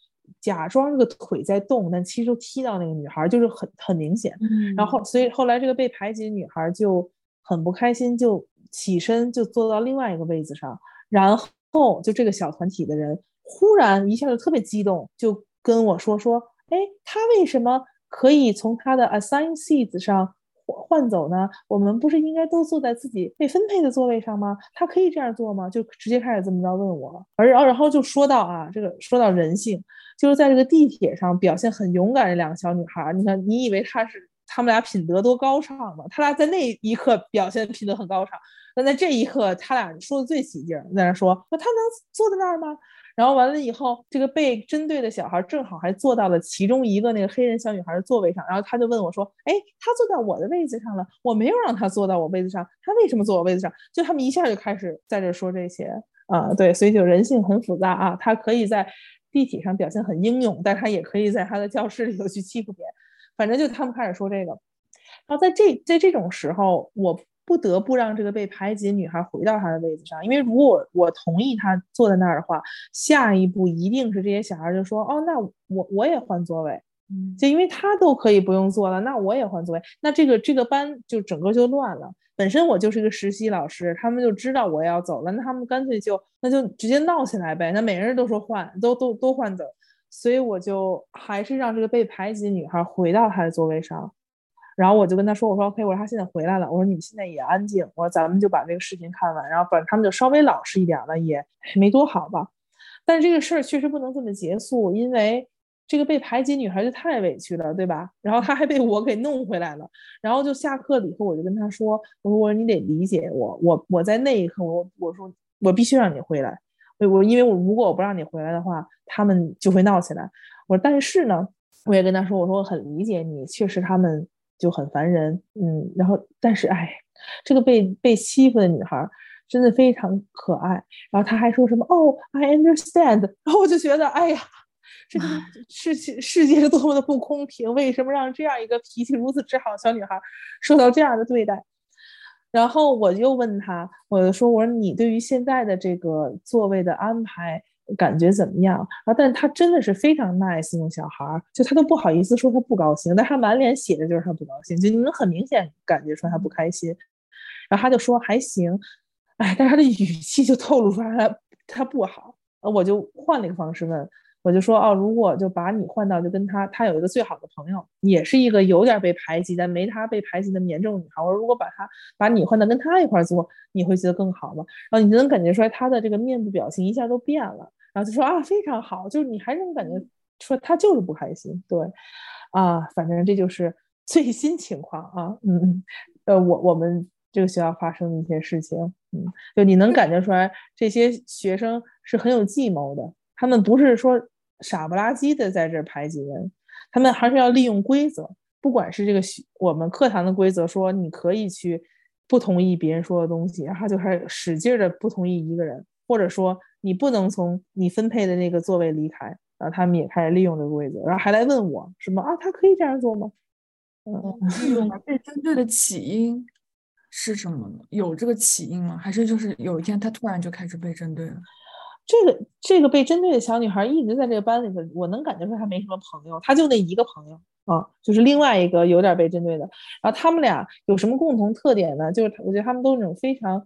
假装这个腿在动，但其实都踢到那个女孩，就是很很明显。然后所以后来这个被排挤女孩就很不开心，就起身就坐到另外一个位子上，然后就这个小团体的人忽然一下就特别激动，就。跟我说说，哎，他为什么可以从他的 assign seats 上换走呢？我们不是应该都坐在自己被分配的座位上吗？他可以这样做吗？就直接开始这么着问我，而然后然后就说到啊，这个说到人性，就是在这个地铁上表现很勇敢的两个小女孩，你看，你以为她是他们俩品德多高尚吗？他俩在那一刻表现品德很高尚，但在这一刻，他俩说的最起劲，在那说，那他能坐在那儿吗？然后完了以后，这个被针对的小孩正好还坐到了其中一个那个黑人小女孩的座位上，然后他就问我说：“哎，他坐在我的位子上了，我没有让他坐到我位子上，他为什么坐我位子上？”就他们一下就开始在这说这些啊，对，所以就人性很复杂啊，他可以在地铁上表现很英勇，但他也可以在他的教室里头去欺负别人，反正就他们开始说这个。然后在这在这种时候，我。不得不让这个被排挤的女孩回到她的位子上，因为如果我同意她坐在那儿的话，下一步一定是这些小孩就说：“哦，那我我也换座位。”就因为她都可以不用坐了，那我也换座位，那这个这个班就整个就乱了。本身我就是个实习老师，他们就知道我要走了，那他们干脆就那就直接闹起来呗。那每人都说换，都都都换走，所以我就还是让这个被排挤的女孩回到她的座位上。然后我就跟他说：“我说 OK，我说他现在回来了，我说你们现在也安静，我说咱们就把这个视频看完，然后反正他们就稍微老实一点了，也没多好吧。但这个事儿确实不能这么结束，因为这个被排挤女孩就太委屈了，对吧？然后他还被我给弄回来了。然后就下课了以后，我就跟他说：我说我说你得理解我，我我在那一刻，我我说我必须让你回来，我我因为我如果我不让你回来的话，他们就会闹起来。我说但是呢，我也跟他说，我说我很理解你，确实他们。”就很烦人，嗯，然后但是哎，这个被被欺负的女孩真的非常可爱。然后她还说什么哦，I understand。然后我就觉得，哎呀，这个世界世界是多么的不公平，为什么让这样一个脾气如此之好的小女孩受到这样的对待？然后我又问她，我就说，我说你对于现在的这个座位的安排。感觉怎么样啊？但他真的是非常 nice 那种小孩儿，就他都不好意思说他不高兴，但他满脸写的就是他不高兴，就你能很明显感觉出来他不开心。然后他就说还行，哎，但是他的语气就透露出来他他不好。呃我就换了一个方式问，我就说哦，如果就把你换到就跟他，他有一个最好的朋友，也是一个有点被排挤但没他被排挤那么严重的女孩，我说如果把他把你换到跟他一块做，你会觉得更好吗？然后你就能感觉出来他的这个面部表情一下都变了，然后就说啊非常好，就是你还是能感觉说他就是不开心，对，啊，反正这就是最新情况啊，嗯嗯，呃我我们。这个学校发生的一些事情，嗯，就你能感觉出来，这些学生是很有计谋的。他们不是说傻不拉几的在这排挤人，他们还是要利用规则。不管是这个我们课堂的规则，说你可以去不同意别人说的东西，然后就开始使劲的不同意一个人，或者说你不能从你分配的那个座位离开，然后他们也开始利用这个规则，然后还来问我什么啊？他可以这样做吗？嗯，利用 <laughs> 被针对的起因。是什么呢？有这个起因吗？还是就是有一天他突然就开始被针对了？这个这个被针对的小女孩一直在这个班里头，我能感觉出她没什么朋友，她就那一个朋友啊，就是另外一个有点被针对的。然后他们俩有什么共同特点呢？就是我觉得他们都是那种非常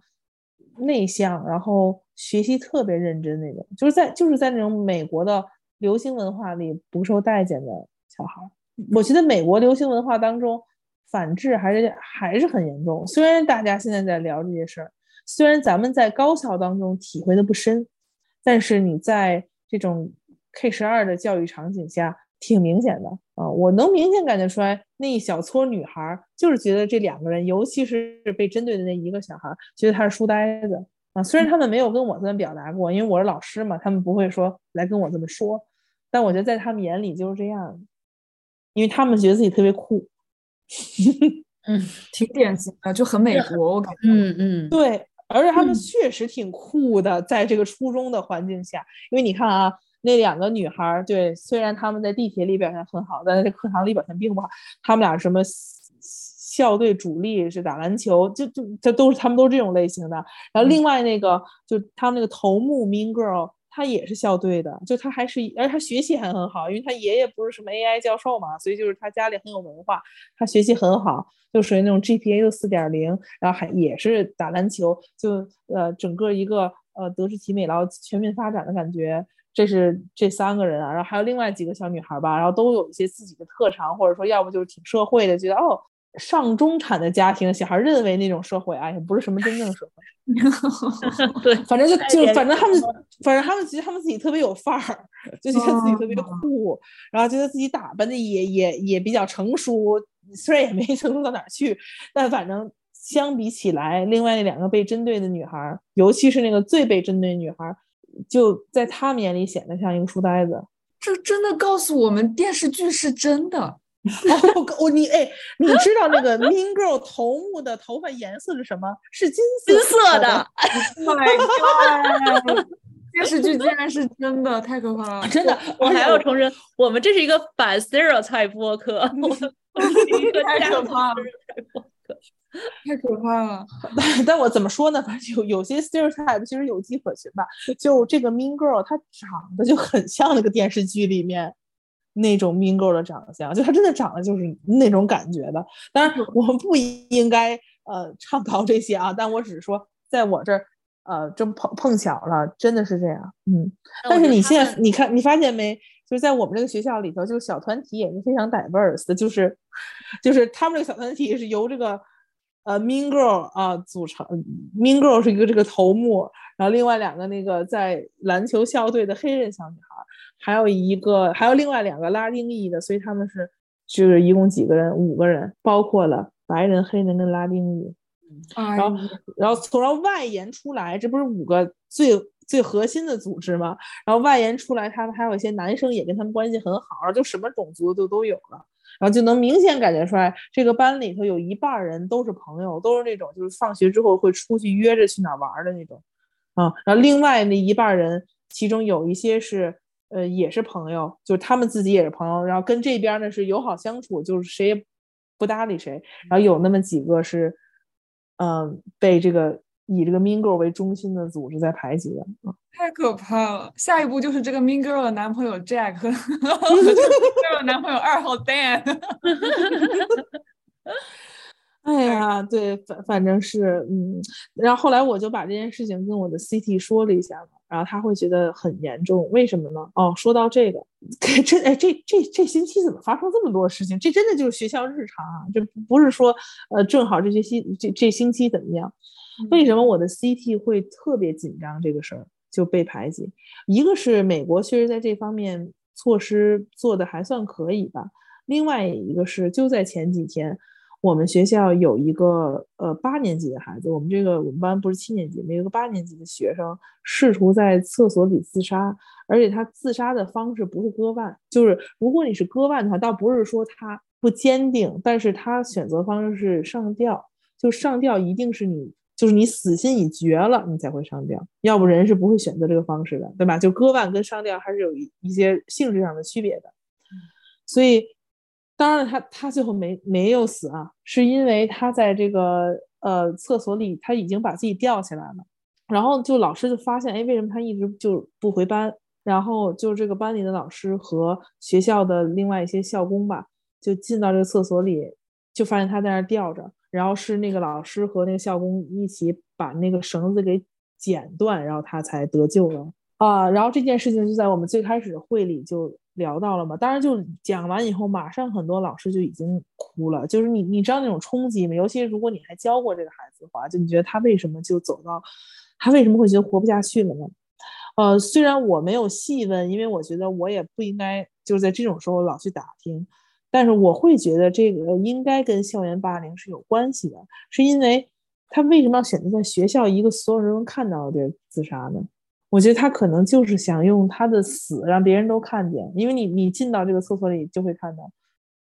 内向，然后学习特别认真那种，就是在就是在那种美国的流行文化里不受待见的小孩。我觉得美国流行文化当中。反制还是还是很严重。虽然大家现在在聊这些事儿，虽然咱们在高校当中体会的不深，但是你在这种 K 十二的教育场景下，挺明显的啊！我能明显感觉出来，那一小撮女孩就是觉得这两个人，尤其是被针对的那一个小孩，觉得他是书呆子啊。虽然他们没有跟我这么表达过，因为我是老师嘛，他们不会说来跟我这么说，但我觉得在他们眼里就是这样，因为他们觉得自己特别酷。<laughs> 嗯，挺典型的，就很美国，我感觉。嗯嗯，对，而且他们确实挺酷的，在这个初中的环境下，因为你看啊，那两个女孩，对，虽然他们在地铁里表现很好，但在课堂里表现并不好。他们俩什么校队主力是打篮球，就就这都是他们都是这种类型的。然后另外那个就他们那个头目 Mean Girl。他也是校队的，就他还是，而且他学习还很好，因为他爷爷不是什么 AI 教授嘛，所以就是他家里很有文化，他学习很好，就属于那种 GPA 就四点零，然后还也是打篮球，就呃整个一个呃德智体美劳全面发展的感觉。这是这三个人啊，然后还有另外几个小女孩吧，然后都有一些自己的特长，或者说要不就是挺社会的，觉得哦。上中产的家庭小孩认为那种社会啊，也不是什么真正社会。<laughs> 对，反正就就反正他们，反正他们觉得他们自己特别有范儿，就觉得自己特别酷，然后觉得自己打扮的也也也比较成熟，虽然也没成熟到哪儿去，但反正相比起来，另外那两个被针对的女孩，尤其是那个最被针对的女孩，就在他们眼里显得像一个书呆子。这真的告诉我们，电视剧是真的。<laughs> 哦，我你哎，你知道那个 Mean Girl 头目的头发颜色是什么？是金金色的。My God！电视剧竟然是真的，太可怕了！真的，我还要重申，我们这是一个反 stereotype 播客。<laughs> <laughs> 太可怕了！太可怕了！但我怎么说呢？反正有有些 stereotype 其实有迹可循吧。就这个 Mean Girl，她长得就很像那个电视剧里面。那种 mean girl 的长相，就她真的长得就是那种感觉的。当然，我们不应该呃倡导这些啊，但我只是说，在我这儿呃这么碰碰巧了，真的是这样。嗯，但是你现在你看，你发现没？就是在我们这个学校里头，就是小团体也是非常 diverse 的，就是就是他们这个小团体是由这个呃 mean girl 啊组成，mean girl 是一个这个头目，然后另外两个那个在篮球校队的黑人小女孩。还有一个，还有另外两个拉丁裔的，所以他们是就是一共几个人？五个人，包括了白人、黑人跟拉丁裔。然后，然后从然后外延出来，这不是五个最最核心的组织吗？然后外延出来，他们还有一些男生也跟他们关系很好，就什么种族就都有了。然后就能明显感觉出来，这个班里头有一半人都是朋友，都是那种就是放学之后会出去约着去哪玩的那种。啊，然后另外那一半人，其中有一些是。呃，也是朋友，就是他们自己也是朋友，然后跟这边呢是友好相处，就是谁也不搭理谁。然后有那么几个是，嗯，被这个以这个 Mingle 为中心的组织在排挤的，太可怕了。下一步就是这个 Mingle 的男朋友 Jack 和 Mean Girl 男朋友二号 Dan。<laughs> 哎呀，对，反反正是，嗯，然后后来我就把这件事情跟我的 CT 说了一下嘛。然后他会觉得很严重。为什么呢？哦，说到这个，<laughs> 这哎这这这星期怎么发生这么多事情？这真的就是学校日常啊，这不是说呃正好这学期这这星期怎么样？为什么我的 CT 会特别紧张？这个事儿就被排挤。一个是美国确实在这方面措施做的还算可以吧，另外一个是就在前几天。我们学校有一个呃八年级的孩子，我们这个我们班不是七年级，有一个八年级的学生试图在厕所里自杀，而且他自杀的方式不是割腕，就是如果你是割腕的话，倒不是说他不坚定，但是他选择方式是上吊，就上吊一定是你就是你死心已决了，你才会上吊，要不人是不会选择这个方式的，对吧？就割腕跟上吊还是有一一些性质上的区别的，所以。当然，他他最后没没有死啊，是因为他在这个呃厕所里，他已经把自己吊起来了。然后就老师就发现，哎，为什么他一直就不回班？然后就这个班里的老师和学校的另外一些校工吧，就进到这个厕所里，就发现他在那吊着。然后是那个老师和那个校工一起把那个绳子给剪断，然后他才得救了啊。然后这件事情就在我们最开始的会里就。聊到了嘛？当然，就讲完以后，马上很多老师就已经哭了。就是你，你知道那种冲击吗？尤其如果你还教过这个孩子的话，就你觉得他为什么就走到，他为什么会觉得活不下去了呢？呃，虽然我没有细问，因为我觉得我也不应该就是在这种时候老去打听，但是我会觉得这个应该跟校园霸凌是有关系的，是因为他为什么要选择在学校一个所有人能看到的地儿自杀呢？我觉得他可能就是想用他的死让别人都看见，因为你你进到这个厕所里就会看到，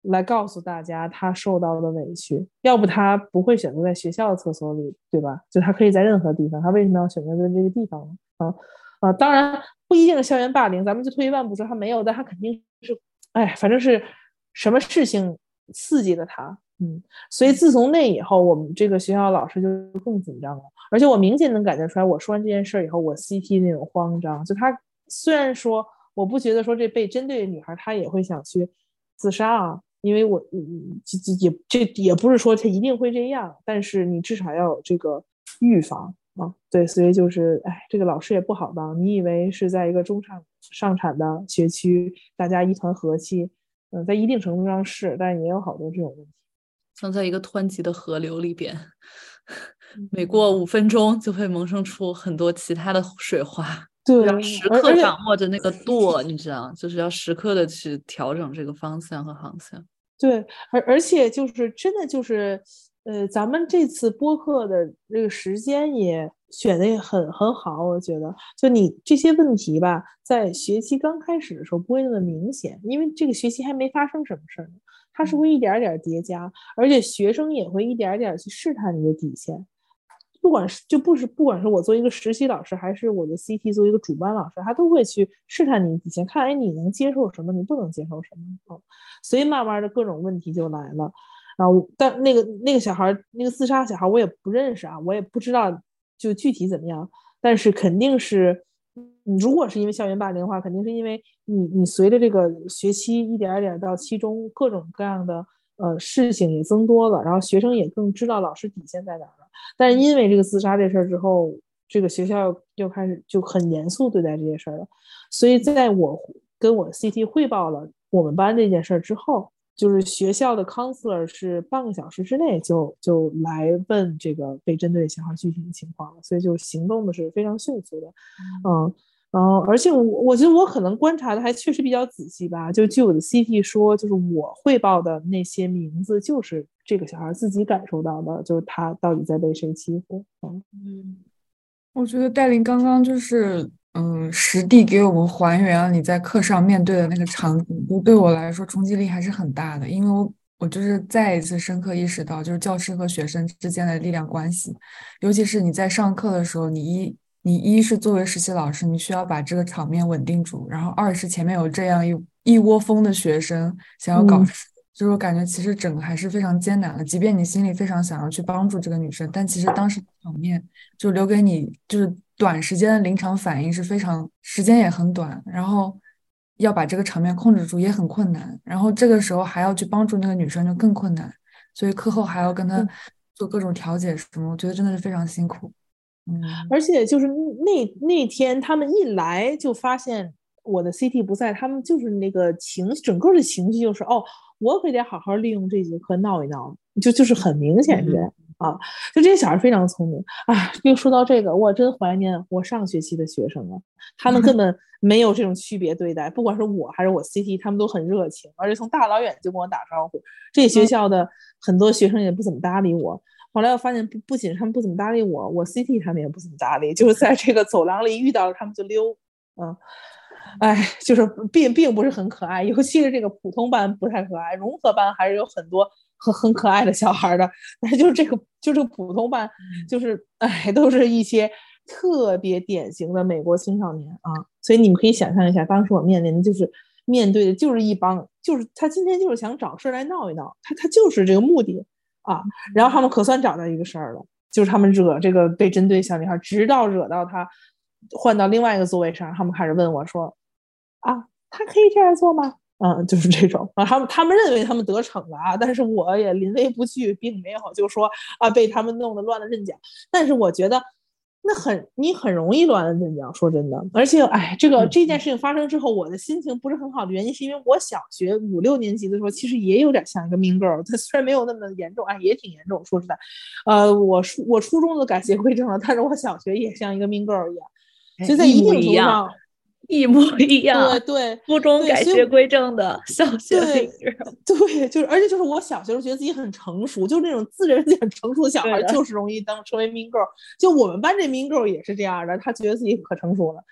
来告诉大家他受到的委屈。要不他不会选择在学校的厕所里，对吧？就他可以在任何地方，他为什么要选择在这个地方呢？啊啊，当然不一定是校园霸凌，咱们就退一万步说他没有，但他肯定是，哎，反正是什么事情刺激了他。嗯，所以自从那以后，我们这个学校老师就更紧张了。而且我明显能感觉出来，我说完这件事以后，我 CT 那种慌张。就他虽然说，我不觉得说这被针对的女孩她也会想去自杀啊，因为我嗯这这也这也不是说她一定会这样，但是你至少要有这个预防啊。对，所以就是哎，这个老师也不好当。你以为是在一个中上上产的学区，大家一团和气，嗯，在一定程度上是，但也有好多这种问题。像在一个湍急的河流里边，<laughs> 每过五分钟就会萌生出很多其他的水花。对，要时刻掌握着那个舵，你知道，就是要时刻的去调整这个方向和航向。对，而而且就是真的就是，呃，咱们这次播客的这个时间也选的也很很好，我觉得，就你这些问题吧，在学期刚开始的时候不会那么明显，因为这个学期还没发生什么事儿呢。它是会一点点叠加，而且学生也会一点点去试探你的底线。不管是就不是，不管是我做一个实习老师，还是我的 CT 做一个主班老师，他都会去试探你的底线，看哎你能接受什么，你不能接受什么啊。所以慢慢的各种问题就来了。然后，但那个那个小孩，那个自杀小孩，我也不认识啊，我也不知道就具体怎么样，但是肯定是。你如果是因为校园霸凌的话，肯定是因为你你随着这个学期一点一点到期中，各种各样的呃事情也增多了，然后学生也更知道老师底线在哪了。但是因为这个自杀这事儿之后，这个学校又开始就很严肃对待这件事儿了。所以在我跟我 CT 汇报了我们班这件事儿之后。就是学校的 counselor 是半个小时之内就就来问这个被针对小孩具体的情况了，所以就行动的是非常迅速的，嗯，然后而且我我觉得我可能观察的还确实比较仔细吧，就据我的 CT 说，就是我汇报的那些名字就是这个小孩自己感受到的，就是他到底在被谁欺负，嗯，我觉得戴琳刚刚就是。嗯，实地给我们还原了你在课上面对的那个场景，就对我来说冲击力还是很大的。因为我我就是再一次深刻意识到，就是教师和学生之间的力量关系。尤其是你在上课的时候，你一你一是作为实习老师，你需要把这个场面稳定住；然后二是前面有这样一一窝蜂的学生想要搞事，就是我感觉其实整个还是非常艰难的。即便你心里非常想要去帮助这个女生，但其实当时场面就留给你就是。短时间的临场反应是非常，时间也很短，然后要把这个场面控制住也很困难，然后这个时候还要去帮助那个女生就更困难，所以课后还要跟她做各种调解什么，我觉得真的是非常辛苦。嗯，而且就是那那天他们一来就发现我的 CT 不在，他们就是那个情整个的情绪就是哦，我可得好好利用这节课闹一闹，就就是很明显是这样啊，就这些小孩非常聪明啊。又说到这个，我真怀念我上学期的学生啊，他们根本 <laughs> 没有这种区别对待，不管是我还是我 CT，他们都很热情，而且从大老远就跟我打招呼。这学校的很多学生也不怎么搭理我。后来我发现不不仅他们不怎么搭理我，我 CT 他们也不怎么搭理，就是在这个走廊里遇到了他们就溜，嗯，哎，就是并并不是很可爱，尤其是这个普通班不太可爱，融合班还是有很多很很可爱的小孩的，但是就是这个就这个普通班，就是哎，都是一些特别典型的美国青少年啊，所以你们可以想象一下，当时我面临的就是面对的就是一帮，就是他今天就是想找事儿来闹一闹，他他就是这个目的。啊，然后他们可算找到一个事儿了，就是他们惹这个被针对小女孩，直到惹到她换到另外一个座位上，他们开始问我说：“啊，他可以这样做吗？”嗯，<laughs> 就是这种啊，他们他们认为他们得逞了啊，但是我也临危不惧，并没有就说啊被他们弄得乱了阵脚，但是我觉得。那很，你很容易乱了阵脚。说真的，而且，哎，这个这件事情发生之后，我的心情不是很好的原因，是因为我小学五六年级的时候，其实也有点像一个 mean girl。它虽然没有那么严重，哎，也挺严重。说实在，呃，我初我初中都改邪归正了，但是我小学也像一个 mean girl 一样，所以在一定程度上。<laughs> 一模一样，对对，初中改邪归正的，小学对对，就是，而且就是我小学时候觉得自己很成熟，就是那种自认自己很成熟的小孩，就是容易当成为 mean girl。就我们班这 mean girl 也是这样的，他觉得自己可成熟了。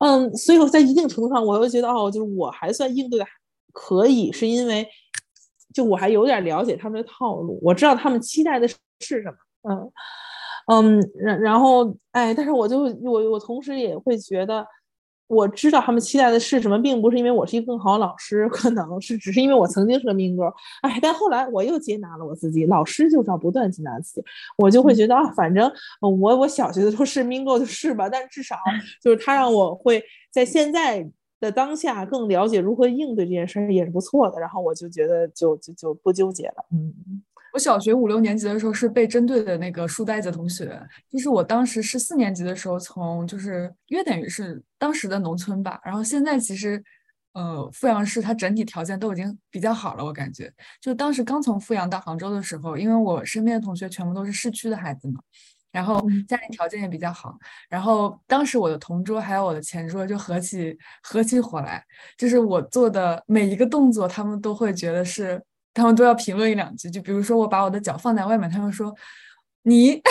嗯，所以我在一定程度上，我又觉得哦，就是我还算应对的可以，是因为就我还有点了解他们的套路，我知道他们期待的是什么。嗯嗯，然然后哎，但是我就我我同时也会觉得。我知道他们期待的是什么，并不是因为我是一个更好的老师，可能是只是因为我曾经是个民歌，哎，但后来我又接纳了我自己，老师就是要不断接纳自己，我就会觉得啊，反正我我小学的时候是民歌就是吧，但至少 <laughs> 就是他让我会在现在的当下更了解如何应对这件事也是不错的，然后我就觉得就就就不纠结了，嗯。我小学五六年级的时候是被针对的那个书呆子同学，就是我当时是四年级的时候从就是约等于是当时的农村吧，然后现在其实，呃，阜阳市它整体条件都已经比较好了，我感觉就当时刚从阜阳到杭州的时候，因为我身边的同学全部都是市区的孩子嘛，然后家庭条件也比较好，然后当时我的同桌还有我的前桌就合起合起伙来，就是我做的每一个动作，他们都会觉得是。他们都要评论一两句，就比如说我把我的脚放在外面，他们说你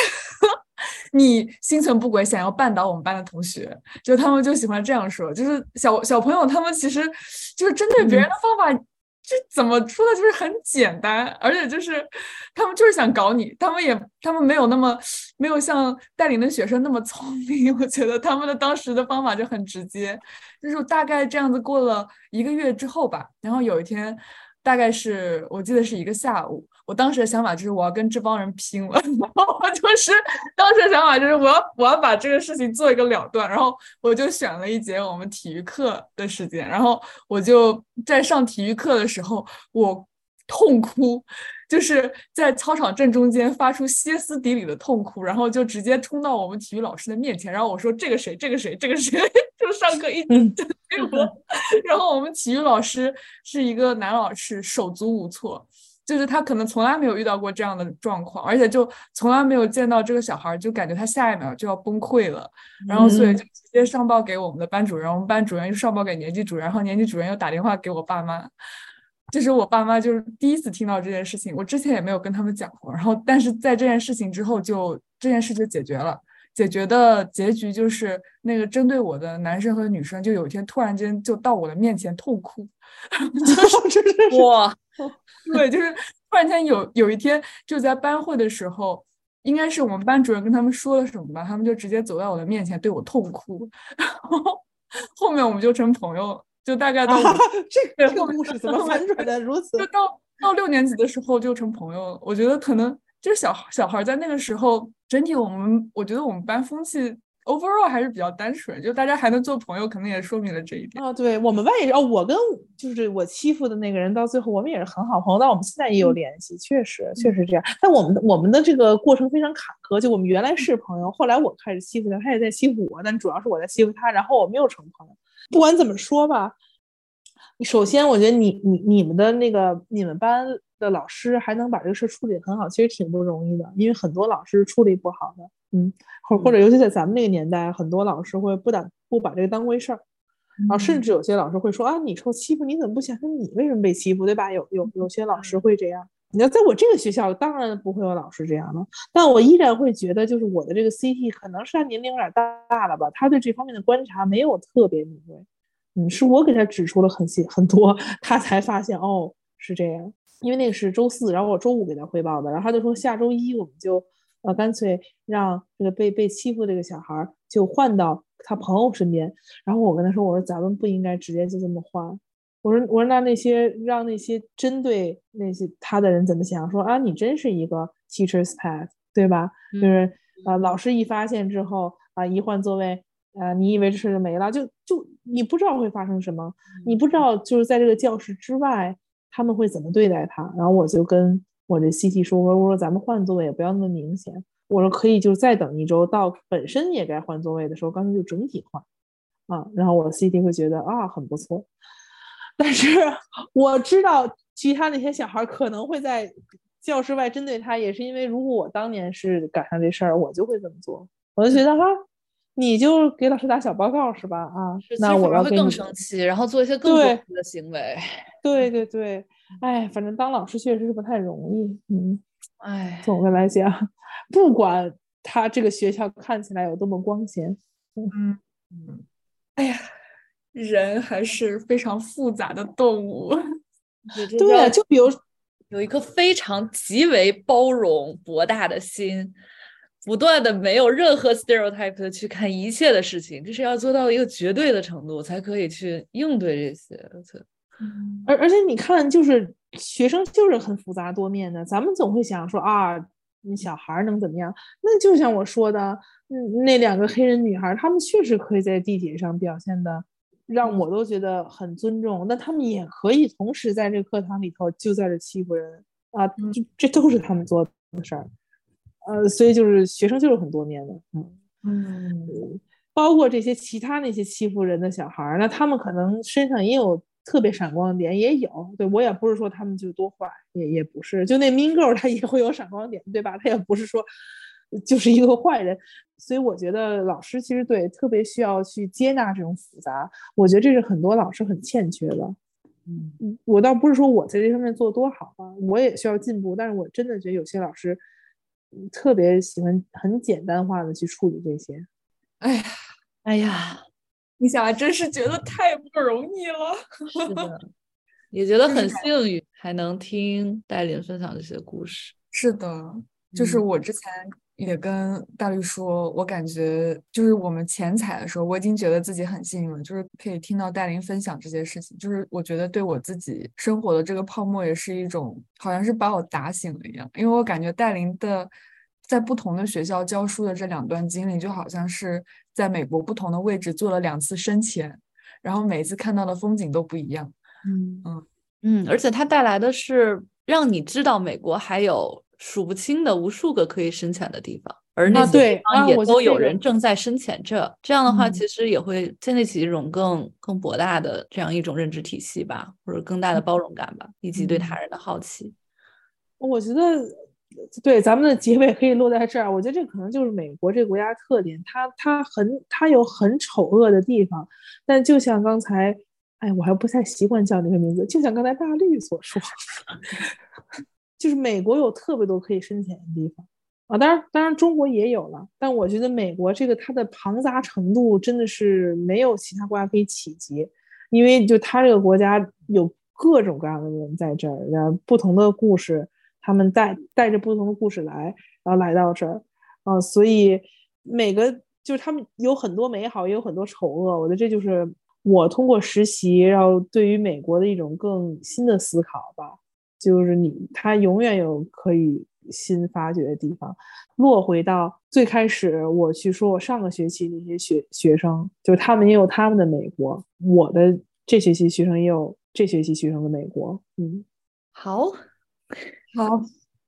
<laughs> 你心存不轨，想要绊倒我们班的同学，就他们就喜欢这样说。就是小小朋友，他们其实就是针对别人的方法，就怎么说呢？就是很简单，而且就是他们就是想搞你，他们也他们没有那么没有像带领的学生那么聪明。我觉得他们的当时的方法就很直接，就是大概这样子过了一个月之后吧，然后有一天。大概是我记得是一个下午，我当时的想法就是我要跟这帮人拼了，<laughs> 然后我就是当时的想法就是我要我要把这个事情做一个了断，然后我就选了一节我们体育课的时间，然后我就在上体育课的时候我痛哭。就是在操场正中间发出歇斯底里的痛哭，然后就直接冲到我们体育老师的面前，然后我说：“这个谁？这个谁？这个谁？”就上课一直没有。<laughs> 然后我们体育老师是一个男老师，手足无措，就是他可能从来没有遇到过这样的状况，而且就从来没有见到这个小孩，就感觉他下一秒就要崩溃了。然后所以就直接上报给我们的班主任，我们班主任又上报给年级主任，然后年级主任又打电话给我爸妈。这是我爸妈就是第一次听到这件事情，我之前也没有跟他们讲过。然后，但是在这件事情之后，就这件事就解决了。解决的结局就是那个针对我的男生和女生，就有一天突然间就到我的面前痛哭，<laughs> 就是哇，对，就是突然间有有一天就在班会的时候，应该是我们班主任跟他们说了什么吧，他们就直接走到我的面前对我痛哭，<laughs> 然后后面我们就成朋友了。就大概到这个这个故事怎么反转的如此？就到到六年级的时候就成朋友了。我觉得可能就是小小孩在那个时候，整体我们我觉得我们班风气 overall 还是比较单纯，就大家还能做朋友，可能也说明了这一点。啊，对我们班也是哦，我跟就是我欺负的那个人，到最后我们也是很好朋友，但我们现在也有联系，确实确实这样。但我们的我们的这个过程非常坎坷，就我们原来是朋友，后来我开始欺负他，他也在欺负我，但主要是我在欺负他，然后我没有成朋友。不管怎么说吧，首先我觉得你你你们的那个你们班的老师还能把这个事处理很好，其实挺不容易的，因为很多老师处理不好的，嗯，或或者尤其在咱们那个年代，很多老师会不打不把这个当回事儿。然后甚至有些老师会说啊，你受欺负，你怎么不想想你为什么被欺负，对吧？有有有些老师会这样。你要在我这个学校，当然不会有老师这样了，但我依然会觉得，就是我的这个 CT 可能是他年龄有点大了吧，他对这方面的观察没有特别敏锐。嗯，是我给他指出了很些很多，他才发现哦是这样。因为那个是周四，然后我周五给他汇报的，然后他就说下周一我们就呃干脆让这个被被欺负这个小孩就换到。他朋友身边，然后我跟他说：“我说咱们不应该直接就这么换。我说我说那那些让那些针对那些他的人怎么想？说啊，你真是一个 teacher's pet，对吧？就是呃，老师一发现之后啊，一换座位啊，你以为这事就没了？就就你不知道会发生什么，你不知道就是在这个教室之外他们会怎么对待他。然后我就跟我这 CT 说：我说咱们换座位也不要那么明显。”我说可以，就再等一周，到本身也该换座位的时候，干脆就整体换，啊，然后我的 CT 会觉得啊很不错，但是我知道其他那些小孩可能会在教室外针对他，也是因为如果我当年是赶上这事儿，我就会这么做，我就觉得哈，你就给老师打小报告是吧？啊，那我要会更生气，然后做一些更过分的行为。对对对，哎，反正当老师确实是不太容易，嗯。哎，总的来讲，不管他这个学校看起来有多么光鲜，嗯嗯，哎呀，人还是非常复杂的动物。<laughs> 对，就比如有一颗非常极为包容博大的心，不断的没有任何 stereotype 的去看一切的事情，这是要做到一个绝对的程度才可以去应对这些。而而且你看，就是学生就是很复杂多面的。咱们总会想说啊，那小孩能怎么样？那就像我说的，嗯，那两个黑人女孩，她们确实可以在地铁上表现的让我都觉得很尊重。那他们也可以同时在这课堂里头就在这欺负人啊，这这都是他们做的事儿。呃，所以就是学生就是很多面的，嗯嗯，包括这些其他那些欺负人的小孩儿，那他们可能身上也有。特别闪光点也有，对我也不是说他们就多坏，也也不是，就那 Mean Girl 他也会有闪光点，对吧？他也不是说就是一个坏人，所以我觉得老师其实对特别需要去接纳这种复杂，我觉得这是很多老师很欠缺的。嗯，我倒不是说我在这方面做多好啊，我也需要进步，但是我真的觉得有些老师特别喜欢很简单化的去处理这些。哎呀，哎呀。你想，真是觉得太不容易了。是的，<laughs> 也觉得很幸运，还能听戴琳分享这些故事。是的，就是我之前也跟大绿说，我感觉就是我们前采的时候，我已经觉得自己很幸运了，就是可以听到戴琳分享这些事情。就是我觉得对我自己生活的这个泡沫，也是一种，好像是把我打醒了一样。因为我感觉戴琳的在不同的学校教书的这两段经历，就好像是。在美国不同的位置做了两次深潜，然后每次看到的风景都不一样。嗯嗯嗯，而且它带来的是让你知道美国还有数不清的无数个可以深潜的地方，而那些地方也都有人正在深潜着。这样的话，其实也会建立起一种更更博大的这样一种认知体系吧，或者更大的包容感吧，以及对他人的好奇。我觉得。对，咱们的结尾可以落在这儿。我觉得这可能就是美国这个国家特点，它它很它有很丑恶的地方，但就像刚才，哎，我还不太习惯叫这个名字，就像刚才大绿所说，<laughs> 就是美国有特别多可以深潜的地方啊。当然，当然中国也有了，但我觉得美国这个它的庞杂程度真的是没有其他国家可以企及，因为就它这个国家有各种各样的人在这儿，然后不同的故事。他们带带着不同的故事来，然后来到这儿，啊，所以每个就是他们有很多美好，也有很多丑恶。我觉得这就是我通过实习，然后对于美国的一种更新的思考吧。就是你，他永远有可以新发掘的地方。落回到最开始，我去说我上个学期那些学学生，就是他们也有他们的美国，我的这学期学生也有这学期学生的美国。嗯，好，好，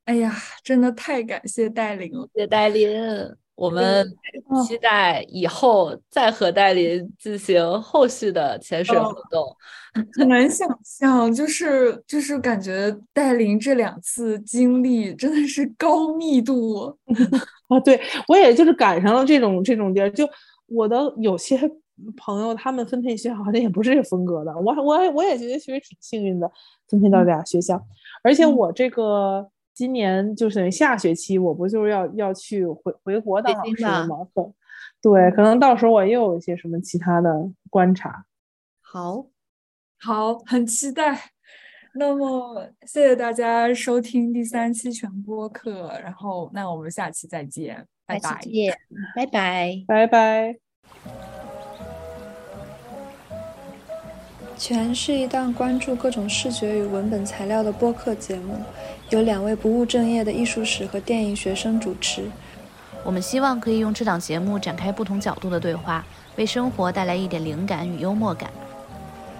哎呀，真的太感谢戴琳了，谢谢戴琳。我们期待以后再和戴琳进行后续的潜水活动。<laughs> 很难想象，就是就是感觉戴琳这两次经历真的是高密度 <laughs> 啊！对我也就是赶上了这种这种地儿。就我的有些朋友，他们分配学校好像也不是这个风格的。我我我也觉得其实挺幸运的，分配到俩学校，而且我这个。今年就是下学期，我不就是要要去回回国当老师吗？对，可能到时候我又有一些什么其他的观察。好，好，很期待。那么，谢谢大家收听第三期全播客，然后那我们下期再见，拜拜，拜拜，拜拜。全是一档关注各种视觉与文本材料的播客节目，由两位不务正业的艺术史和电影学生主持。我们希望可以用这档节目展开不同角度的对话，为生活带来一点灵感与幽默感。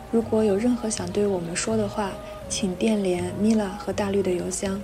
如果有任何想对我们说的话，请电联米拉和大绿的邮箱。